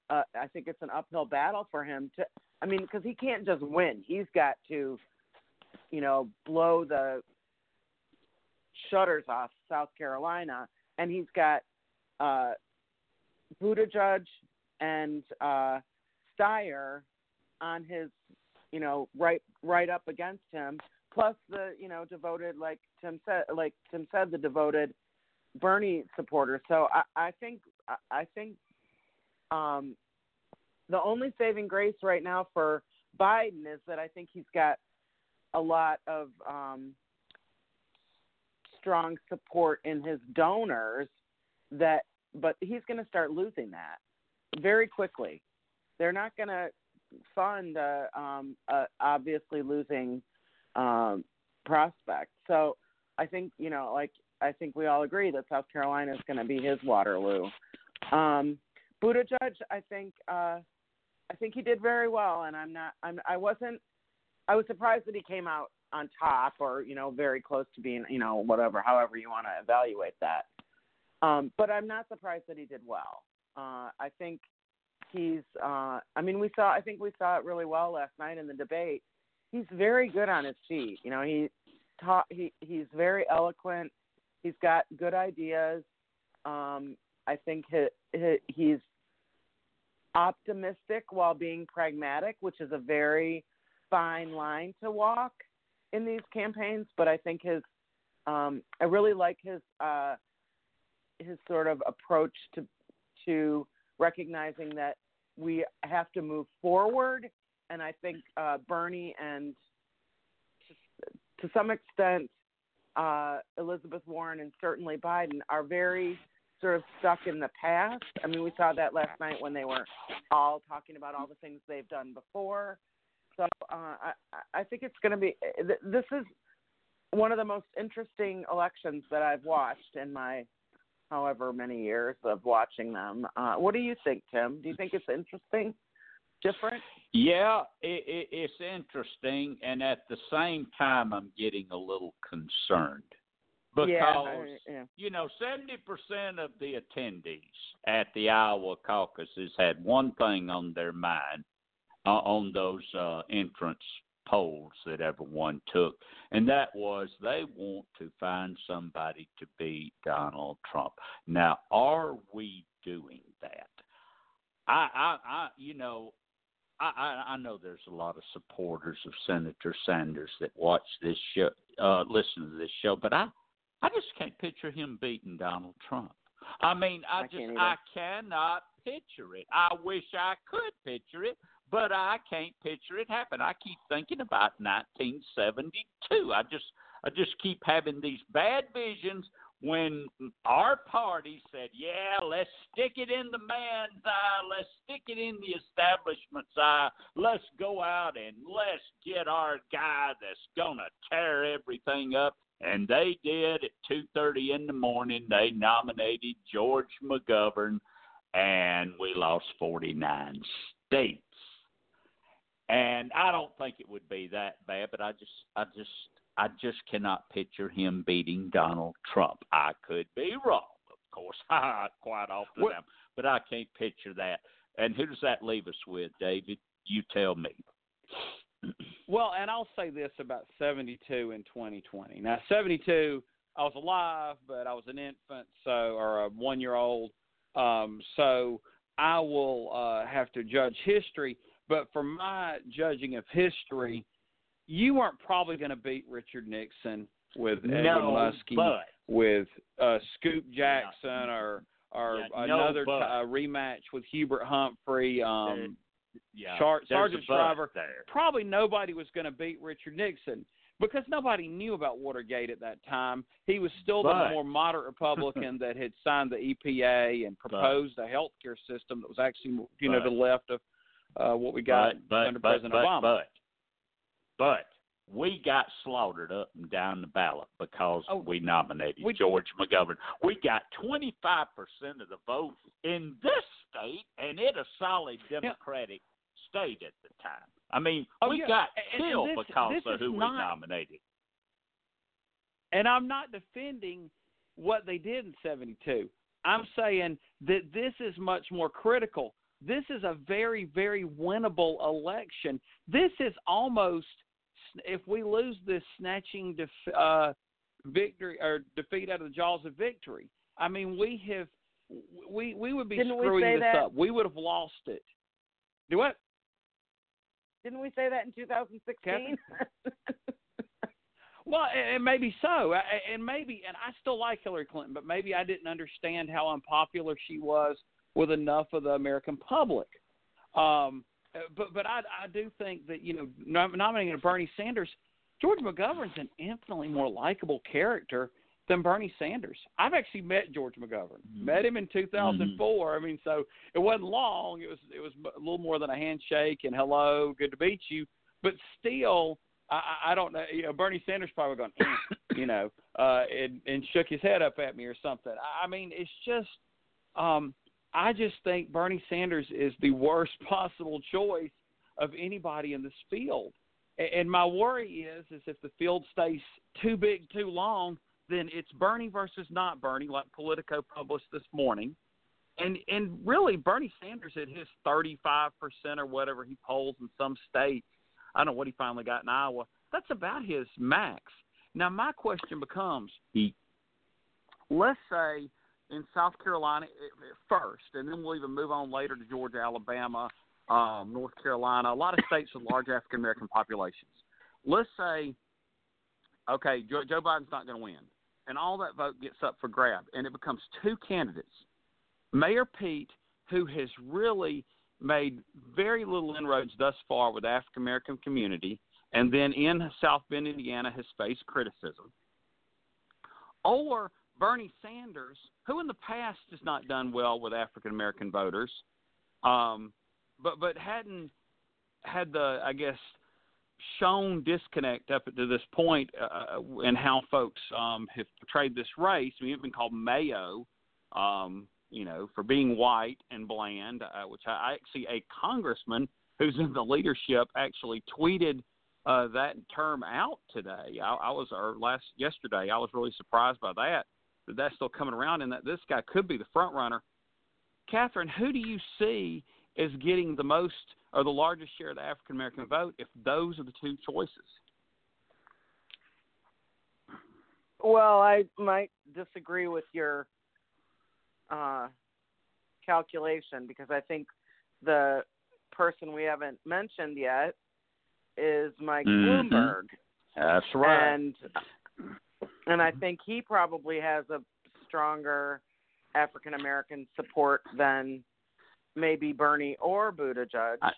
Uh, I think it's an uphill battle for him to. I mean, because he can't just win. He's got to, you know, blow the shutters off South Carolina, and he's got uh, Buttigieg and uh, Steyer on his, you know, right right up against him. Plus the, you know, devoted like Tim said, like Tim said, the devoted Bernie supporters. So I, I think I think um, the only saving grace right now for Biden is that I think he's got a lot of um, strong support in his donors that but he's going to start losing that very quickly. They're not going to fund a, um, a obviously losing um, prospect. So I think you know, like I think we all agree that South Carolina is going to be his Waterloo. Um, Buttigieg, I think uh, I think he did very well, and I'm not. I'm. I wasn't. I was surprised that he came out on top, or you know, very close to being, you know, whatever, however you want to evaluate that. Um, but I'm not surprised that he did well. Uh, I think he's uh I mean we saw I think we saw it really well last night in the debate. He's very good on his feet. You know, he taught he he's very eloquent. He's got good ideas. Um I think he he's optimistic while being pragmatic, which is a very fine line to walk in these campaigns, but I think his um I really like his uh his sort of approach to to recognizing that we have to move forward. And I think uh Bernie and to, some extent uh Elizabeth Warren and certainly Biden are very sort of stuck in the past. I mean, we saw that last night when they were all talking about all the things they've done before. So uh, I, I think it's going to be. This is one of the most interesting elections that I've watched in my however many years of watching them. Uh, what do you think, Tim? Do you think it's interesting, different? Yeah, it, it, it's interesting, and at the same time, I'm getting a little concerned because yeah, yeah. you know seventy percent of the attendees at the Iowa caucuses had one thing on their mind uh, on those uh, entrance polls that everyone took, and that was they want to find somebody to beat Donald Trump. Now, are we doing that? I, I, I you know, I, I, I know there's a lot of supporters of Senator Sanders that watch this show, uh, listen to this show, but I I just can't picture him beating Donald Trump. I mean, I, I just I cannot picture it. I wish I could picture it, but I can't picture it happen. I keep thinking about 1972. I just I just keep having these bad visions when our party said, "Yeah, let's stick it in the man's eye. Let's stick it in the establishment's eye. Let's go out and let's get our guy that's gonna tear everything up." And they did at 2:30 in the morning. They nominated George McGovern, and we lost 49 states. And I don't think it would be that bad, but I just, I just, I just cannot picture him beating Donald Trump. I could be wrong, of course. I quite often What- am, but I can't picture that. And who does that leave us with, David? You tell me. Well, and I'll say this about 72 and 2020. Now, 72, I was alive, but I was an infant, so or a one-year-old. Um, so I will uh, have to judge history. But for my judging of history, you weren't probably going to beat Richard Nixon with Edwin Muskie, but with uh, Scoop Jackson, or or Yeah, another t- uh, rematch with Hubert Humphrey. Um, yeah, there's Sargent Shriver. there. probably nobody was going to beat Richard Nixon because nobody knew about Watergate at that time. He was still But- the more moderate Republican that had signed the EPA and proposed a health care system that was actually, you know, But- to the left of uh, what we got but, but, under but, President but, Obama. But, but we got slaughtered up and down the ballot because Oh, we nominated we- George McGovern. We got 25% of the vote in this state, and it a solid Democratic state at the time. I mean, Oh, we yeah, got and- and killed this- because this of who we nominated. and I'm not defending what they did in 72. I'm saying that this is much more critical. This is a very, very winnable election. This is almost, if we lose this snatching def- uh, victory or defeat out of the jaws of victory, I mean, we have, we we would be Didn't screwing this that? up. We would have lost it. Do what? Didn't we say that in 2016? Well, and and maybe so, and maybe, and I still like Hillary Clinton, but maybe I didn't understand how unpopular she was with enough of the American public. Um, but but I I do think that you know nom- nominating a Bernie Sanders, George McGovern's an infinitely more likable character than Bernie Sanders. I've actually met George McGovern. Met him in 2004. I mean, so it wasn't long. It was it was a little more than a handshake and hello, good to meet you. But still, I, I don't know. You know, Bernie Sanders probably going, "Eh," you know, uh, and and shook his head up at me or something. I, I mean, it's just, um, I just think Bernie Sanders is the worst possible choice of anybody in this field. And my worry is, is if the field stays too big too long, then it's Bernie versus not Bernie, like Politico published this morning. and and really Bernie Sanders at his 35 percent or whatever he polls in some states. I don't know what he finally got in Iowa. That's about his max. Now my question becomes, He let's say in South Carolina eh, first, and then we'll even move on later to Georgia, Alabama, um, North Carolina, a lot of states with large African American populations. Let's say, okay, Joe, Joe Biden's not going to win, and all that vote gets up for grab, and it becomes two candidates. Mayor Pete, who has really made very little inroads thus far with the African American community, and then in South Bend, Indiana, has faced criticism. Or Bernie Sanders, who in the past has not done well with African American voters, um, but but hadn't had the I guess shown disconnect up to this point uh, in how folks um, have portrayed this race. I mean, it's been called Mayo, um, you know, for being white and bland, uh, which I, I actually a congressman who's in the leadership actually tweeted uh, that term out today. I, I was or last yesterday. I was really surprised by that that that's still coming around and that this guy could be the front runner. Catherine, who do you see as getting the most or the largest share of the African American vote if those are the two choices? Well, I might disagree with your uh, calculation because I think the person we haven't mentioned yet is Mike Mhm. Bloomberg, that's right. and and I think he probably has a stronger African American support than maybe Bernie or Buttigieg. I-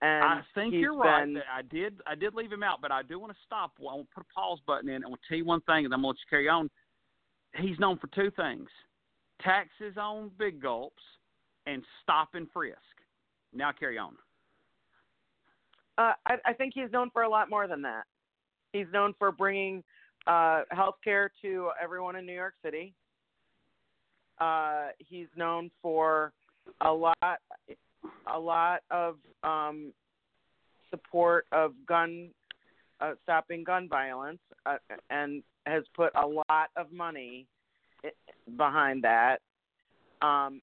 and I think you're right. been- I did I did leave him out, but I do want to stop. I want to put a pause button in. I want to tell you one thing, and then I'm going to let you carry on. He's known for two things: taxes on big gulps and stop and frisk. Now carry on. Uh, I, I think he's known for a lot more than that. He's known for bringing uh, health care to everyone in New York City. Uh, he's known for a lot, a lot of um, support of gun, uh, stopping gun violence, uh, and has put a lot of money behind that. Um,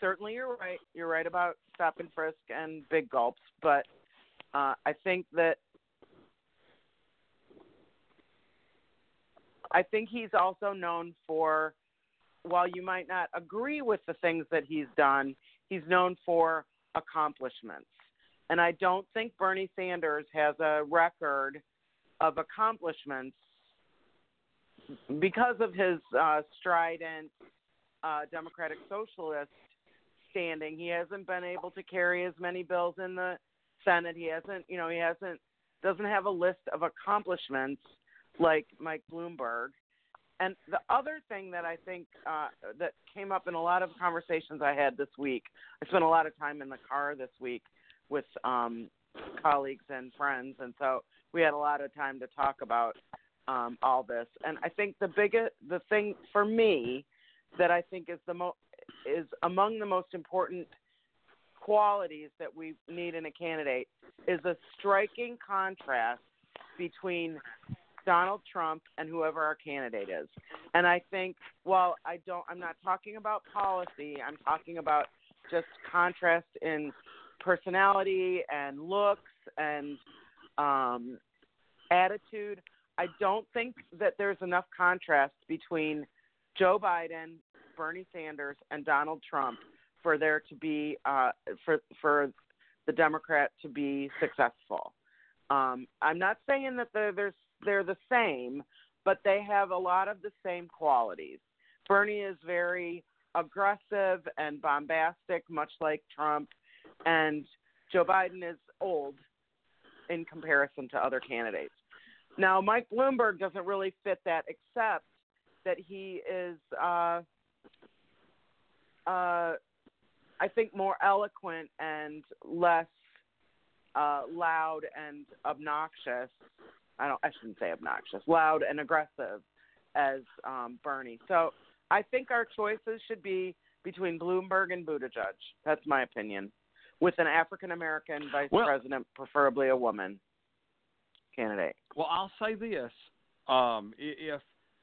certainly, you're right. You're right about stop and frisk and big gulps, but uh, I think that I think he's also known for, while you might not agree with the things that he's done, he's known for accomplishments. And I don't think Bernie Sanders has a record of accomplishments because of his uh, strident uh, Democratic Socialist standing. He hasn't been able to carry as many bills in the Senate. He hasn't, you know, he hasn't doesn't have a list of accomplishments like Mike Bloomberg. And the other thing that I think uh, that came up in a lot of conversations I had this week, I spent a lot of time in the car this week with um, colleagues and friends, and so we had a lot of time to talk about um, all this. And I think the biggest, the thing for me that I think is the mo is among the most important qualities that we need in a candidate is a striking contrast between Donald Trump and whoever our candidate is. And I think well, I don't I'm not talking about policy, I'm talking about just contrast in personality and looks and um attitude. I don't think that there's enough contrast between Joe Biden, Bernie Sanders, and Donald Trump for there to be uh, for for the Democrat to be successful. Um, I'm not saying that they're, they're they're the same, but they have a lot of the same qualities. Bernie is very aggressive and bombastic, much like Trump, and Joe Biden is old in comparison to other candidates. Now, Mike Bloomberg doesn't really fit that, except that he is, uh, uh, I think, more eloquent and less uh, loud and obnoxious. I don't. I shouldn't say obnoxious. Loud and aggressive as um, Bernie. So I think our choices should be between Bloomberg and Buttigieg. That's my opinion. With an African American vice Well- president, preferably a woman candidate. Well, I'll say this: um, if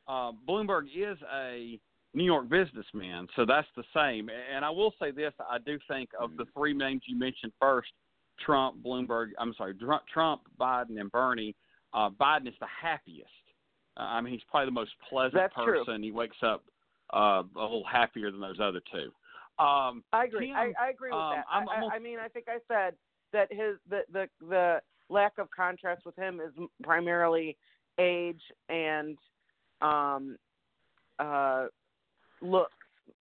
uh, Bloomberg is a New York businessman, So that's the same. And I will say this: I do think of the three names you mentioned first, Trump, Bloomberg. I'm sorry, Trump, Biden, and Bernie. Uh, Biden is the happiest. Uh, I mean, he's probably the most pleasant That's person. true. He wakes up uh, a little happier than those other two. Um, I agree. Tim, I, I agree with um, that. I'm- I, I'm I, a- I mean, I think I said that his the the the lack of contrast with him is primarily age and um uh looks.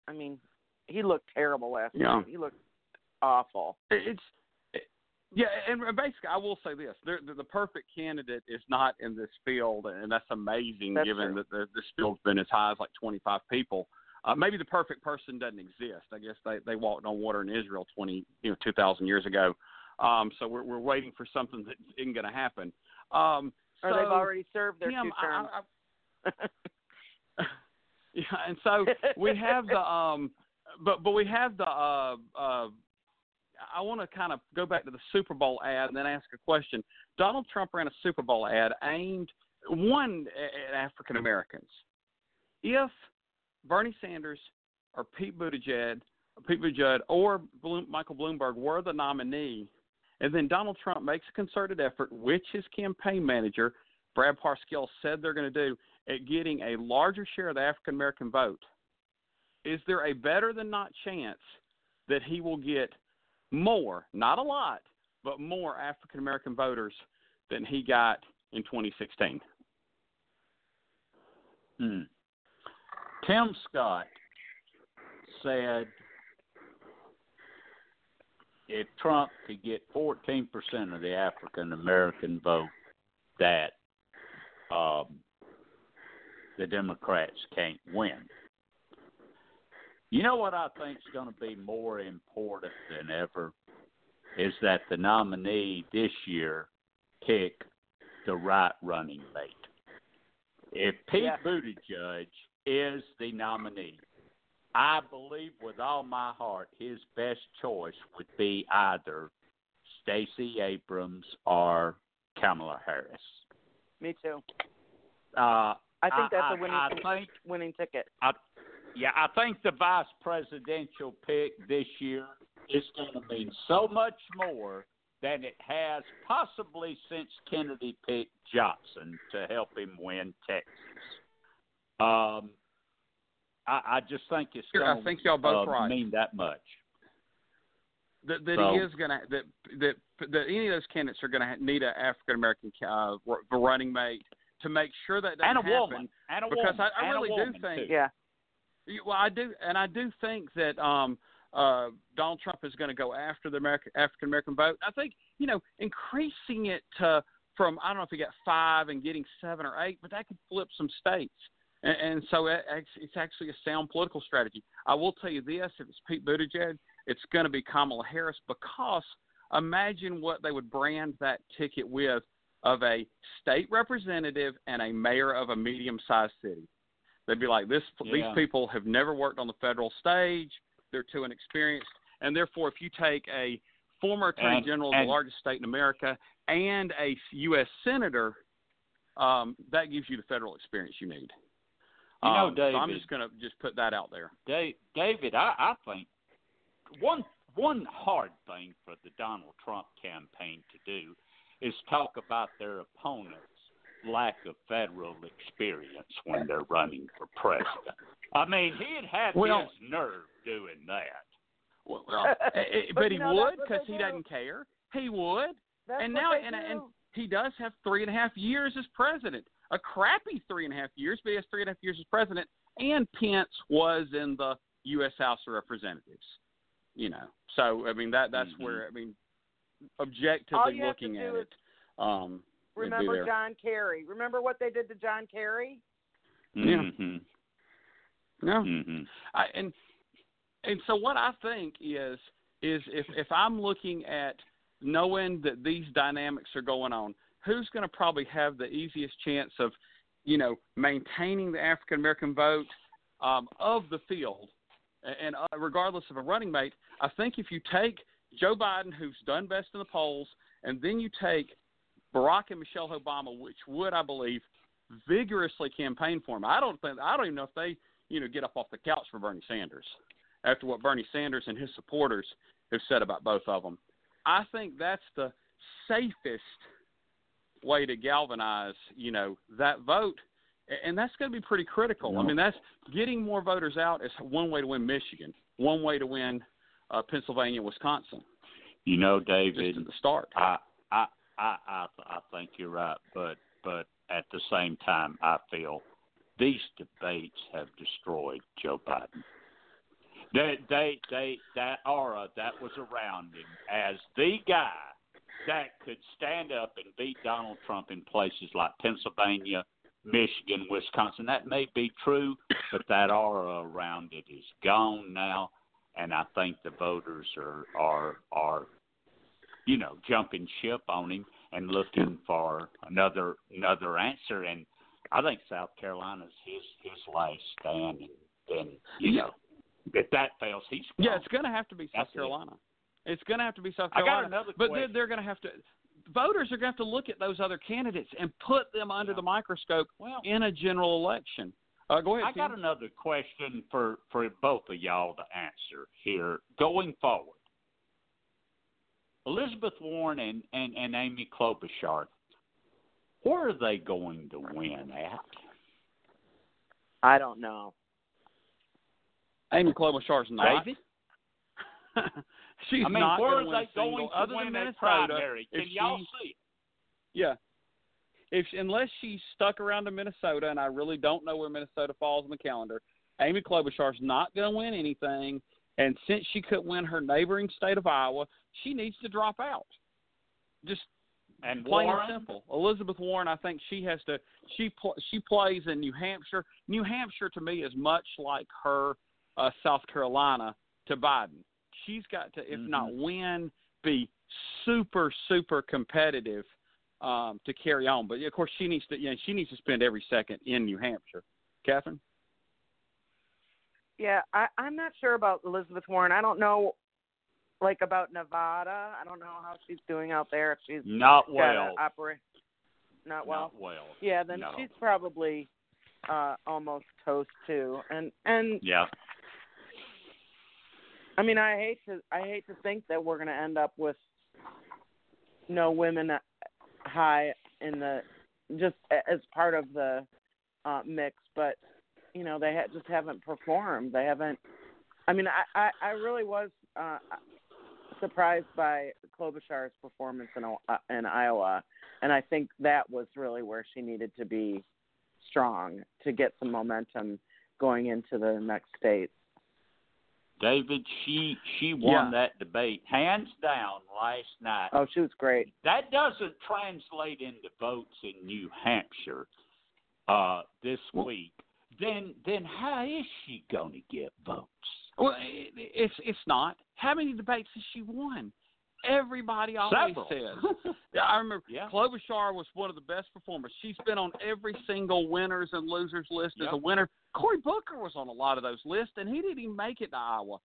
I mean, he looked terrible last Yeah. night. He looked awful. it's it, yeah, and basically, I will say this: the, the perfect candidate is not in this field, and that's amazing, That's given true. that the, this field's been as high as like 25 people. Uh, maybe the perfect person doesn't exist. I guess they they walked on water in Israel 20, you know, 2,000 years ago. Um, so we're we're waiting for something that isn't going to happen. Um, Or so, they've already served their Tim, two I- terms. I- yeah, and so we have the um, but but we have the uh uh. I want to kind of go back to the Super Bowl ad and then ask a question. Donald Trump ran a Super Bowl ad aimed one at African Americans. If Bernie Sanders or Pete Buttigieg, Pete Buttigieg or Bloom, Michael Bloomberg were the nominee, and then Donald Trump makes a concerted effort, which his campaign manager Brad Parscale said they're going to do, at getting a larger share of the African American vote, is there a better than not chance that he will get more, not a lot, but more African American voters than he got in 2016? Hmm. Tim Scott said if Trump could get 14% of the African American vote, that um, the Democrats can't win. You know what I think is going to be more important than ever is that the nominee this year pick the right running mate. If Pete Yeah. Buttigieg is the nominee, I believe with all my heart his best choice would be either Stacey Abrams or Kamala Harris. Me too. Uh, I think that's I, a winning I think winning ticket. I, yeah, I think the vice presidential pick this year is going to mean so much more than it has possibly since Kennedy picked Johnson to help him win Texas. Um, I, I just think it's Sure, I going think y'all both uh, right. mean that much. That, that So- he is going to that that that any of those candidates are going to need an African American uh, r- running mate to make sure that doesn't And a happen. woman. And a because woman. I, I and a really do think too. Yeah. Well, I do, and I do think that um, uh, Donald Trump is going to go after the African American vote. I think you know increasing it to from I don't know if he got five and getting seven or eight, but that could flip some states, and, and so it, it's actually a sound political strategy. I will tell you this: if it's Pete Buttigieg, it's going to be Kamala Harris because imagine what they would brand that ticket with of a state representative and a mayor of a medium-sized city. They'd be like, "This these people have never worked on the federal stage. They're too inexperienced, and therefore, if you take a former attorney And- general of and- the largest state in America and a U.S. senator, um, that gives you the federal experience you need." You know, Um, so I'm just going to just put that out there. Da- David, I, I think one one hard thing for the Donald Trump campaign to do is talk about their opponents' lack of federal experience when they're running for president. I mean, he'd have Well- his nerve doing that. Well, well, eh, eh, But but you he know, would because he do. doesn't care. He would. That's and now, and, and he does have three and a half years as president. A crappy three and a half years, but he has three and a half years as president. And Pence was in the U.S. House of Representatives. You know, so I mean that that's Mhm. where I mean, objectively you have to looking at is it, um, it'd be Remember. John Kerry? Remember what they did to John Kerry? Yeah. hmm No, hmm I, and and so what I think is is if if I'm looking at knowing that these dynamics are going on, who's going to probably have the easiest chance of, you know, maintaining the African American vote um, of the field, A- and uh, regardless of a running mate, I think if you take Joe Biden, who's done best in the polls, and then you take Barack and Michelle Obama, which would I believe vigorously campaign for him. I don't think I don't even know if they you know, get up off the couch for Bernie Sanders after what Bernie Sanders and his supporters have said about both of them. I think that's the safest way to galvanize, you know, that vote, and that's going to be pretty critical. I mean, that's getting more voters out is one way to win Michigan, one way to win uh, Pennsylvania, Wisconsin. You know, David, just at the start. I I I I, think you're right, but but at the same time, I feel these debates have destroyed Joe Biden. They, they, they, that aura that was around him as the guy that could stand up and beat Donald Trump in places like Pennsylvania, Michigan, Wisconsin. That may be true, but that aura around it is gone now, and I think the voters are are are, you know, jumping ship on him and looking for another another answer. And I think South Carolina's his his last stand, and, and you know if that fails, he's gone. yeah. It's going to have to be South That's it. Carolina. It's going to have to be South Carolina. I got another but question. they're, they're going to have to. Voters are going to have to look at those other candidates and put them under Yeah. the microscope Well, in a general election. Uh, go ahead. I got another question for for both of y'all to answer here going forward. Elizabeth Warren and and, and Amy Klobuchar, where are they going to win at? I don't know. Amy Klobuchar's not. David? She's I mean, not where gonna are win they a going to other win than that Minnesota. primary? if Can y'all see? it? Yeah. If unless she's stuck around to Minnesota, and I really don't know where Minnesota falls on the calendar, Amy Klobuchar's not going to win anything. And since she couldn't win her neighboring state of Iowa, she needs to drop out. Just And plain Warren? and simple. Elizabeth Warren, I think she has to. She pl- she plays in New Hampshire. New Hampshire to me is much like her uh, South Carolina to Biden. She's got to, if not Mm-hmm. win, be super super competitive um, to carry on. But of course, she needs to. You know, she needs to spend every second in New Hampshire. Catherine. Yeah, I, I'm not sure about Elizabeth Warren. I don't know, like about Nevada. I don't know how she's doing out there. If she's Not well. to operate. Not well. Not well. Yeah, then No. she's probably uh almost toast too. And and Yeah. I mean, I hate to I hate to think that we're going to end up with no women high in the just as part of the uh mix, but you know, they ha- just haven't performed. They haven't I mean, I I, I really was uh surprised by Klobuchar's performance in uh, in Iowa, and I think that was really where she needed to be strong to get some momentum going into the next states. David, she she won Yeah. that debate hands down last night. Oh, she was great. That doesn't translate into votes in New Hampshire uh, this week. Then then how is she going to get votes? Well, it, it's it's not. How many debates has she won? Everybody always Several. says. Yeah, I remember Yeah. Klobuchar was one of the best performers. She's been on every single winners and losers list as a winner. Cory Booker was on a lot of those lists, and he didn't even make it to Iowa.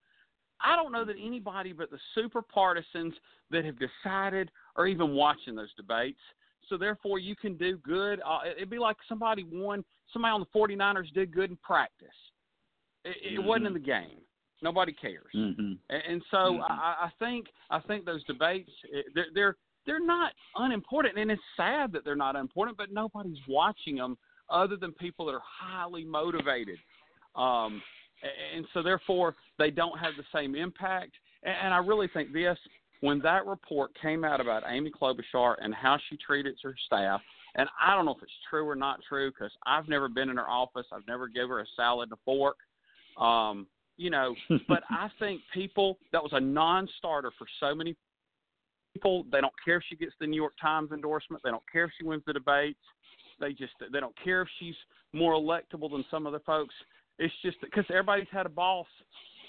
I don't know that anybody but the super partisans that have decided are even watching those debates. So therefore, you can do good. Uh, it'd be like somebody won. Somebody on the 49ers did good in practice. It, it wasn't in the game. Nobody cares. Mm-hmm. And, and so Mhm. I, I think I think those debates they're, they're they're not unimportant, and it's sad that they're not unimportant. But nobody's watching them other than people that are highly motivated, um, and so therefore they don't have the same impact. And, and I really think this when that report came out about Amy Klobuchar and how she treated her staff. And I don't know if it's true or not true because I've never been in her office. I've never given her a salad and a fork. Um, you know, but I think people that was a non-starter for so many people. They don't care if she gets the New York Times endorsement. They don't care if she wins the debates. They just they don't care if she's more electable than some other folks. It's just because everybody's had a boss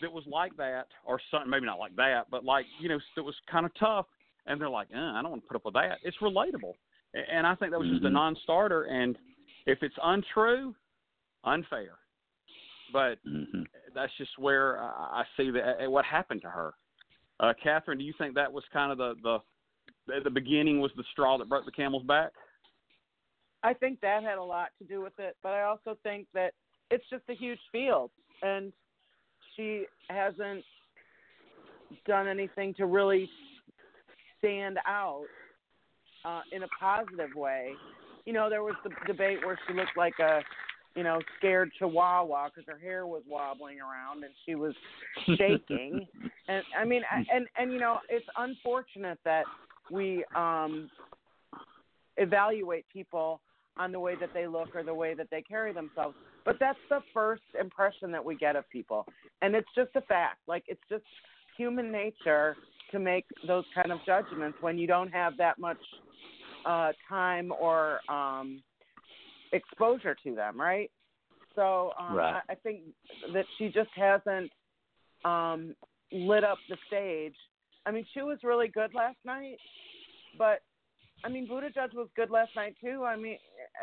that was like that, or something. Maybe not like that, but like you know that was kind of tough. And they're like, uh, I don't want to put up with that. It's relatable, and I think that was just a Mhm. non-starter. And if it's untrue, unfair. But Mm-hmm. that's just where I I see that uh, what happened to her. Uh, Catherine, do you think that was kind of the the the beginning was the straw that broke the camel's back? I think that had a lot to do with it, but I also think that it's just a huge field, and she hasn't done anything to really stand out uh, in a positive way. You know, there was the debate where she looked like a, you know, scared chihuahua because her hair was wobbling around and she was shaking. and I mean, I- and and you know, it's unfortunate that we um evaluate people on the way that they look or the way that they carry themselves. But that's the first impression that we get of people. And it's just a fact. Like it's just human nature to make those kind of judgments when you don't have that much uh time or um exposure to them, right? So um Right. I, I think that she just hasn't um lit up the stage. I mean, she was really good last night, but I mean, Buttigieg was good last night too. I mean,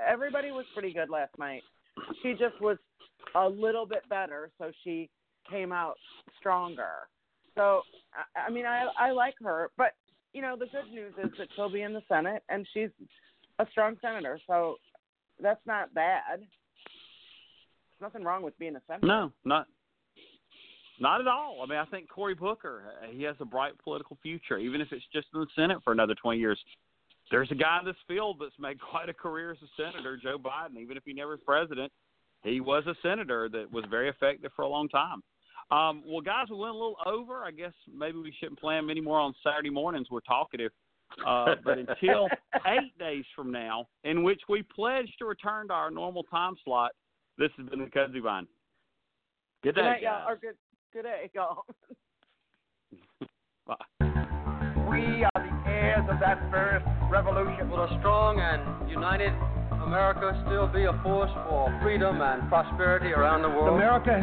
everybody was pretty good last night. She just was a little bit better, so she came out stronger. So, I, I mean, I I like her, but you know, the good news is that she'll be in the Senate, and she's a strong senator. So that's not bad. There's nothing wrong with being a senator. No, not not at all. I mean, I think Cory Booker, he has a bright political future, even if it's just in the Senate for another 20 years. There's a guy in this field that's made quite a career as a senator, Joe Biden. Even if he never was president, he was a senator that was very effective for a long time. Um, well, guys, we went a little over. I guess maybe we shouldn't plan many more on Saturday mornings. We're talkative. Uh, but until eight days from now, in which we pledge to return to our normal time slot, this has been the Kudzu Vine. Good day, Good night, y'all. Or good good day, y'all. Bye. We are the heirs of that first revolution. Will a strong and united America still be a force for freedom and prosperity around the world? America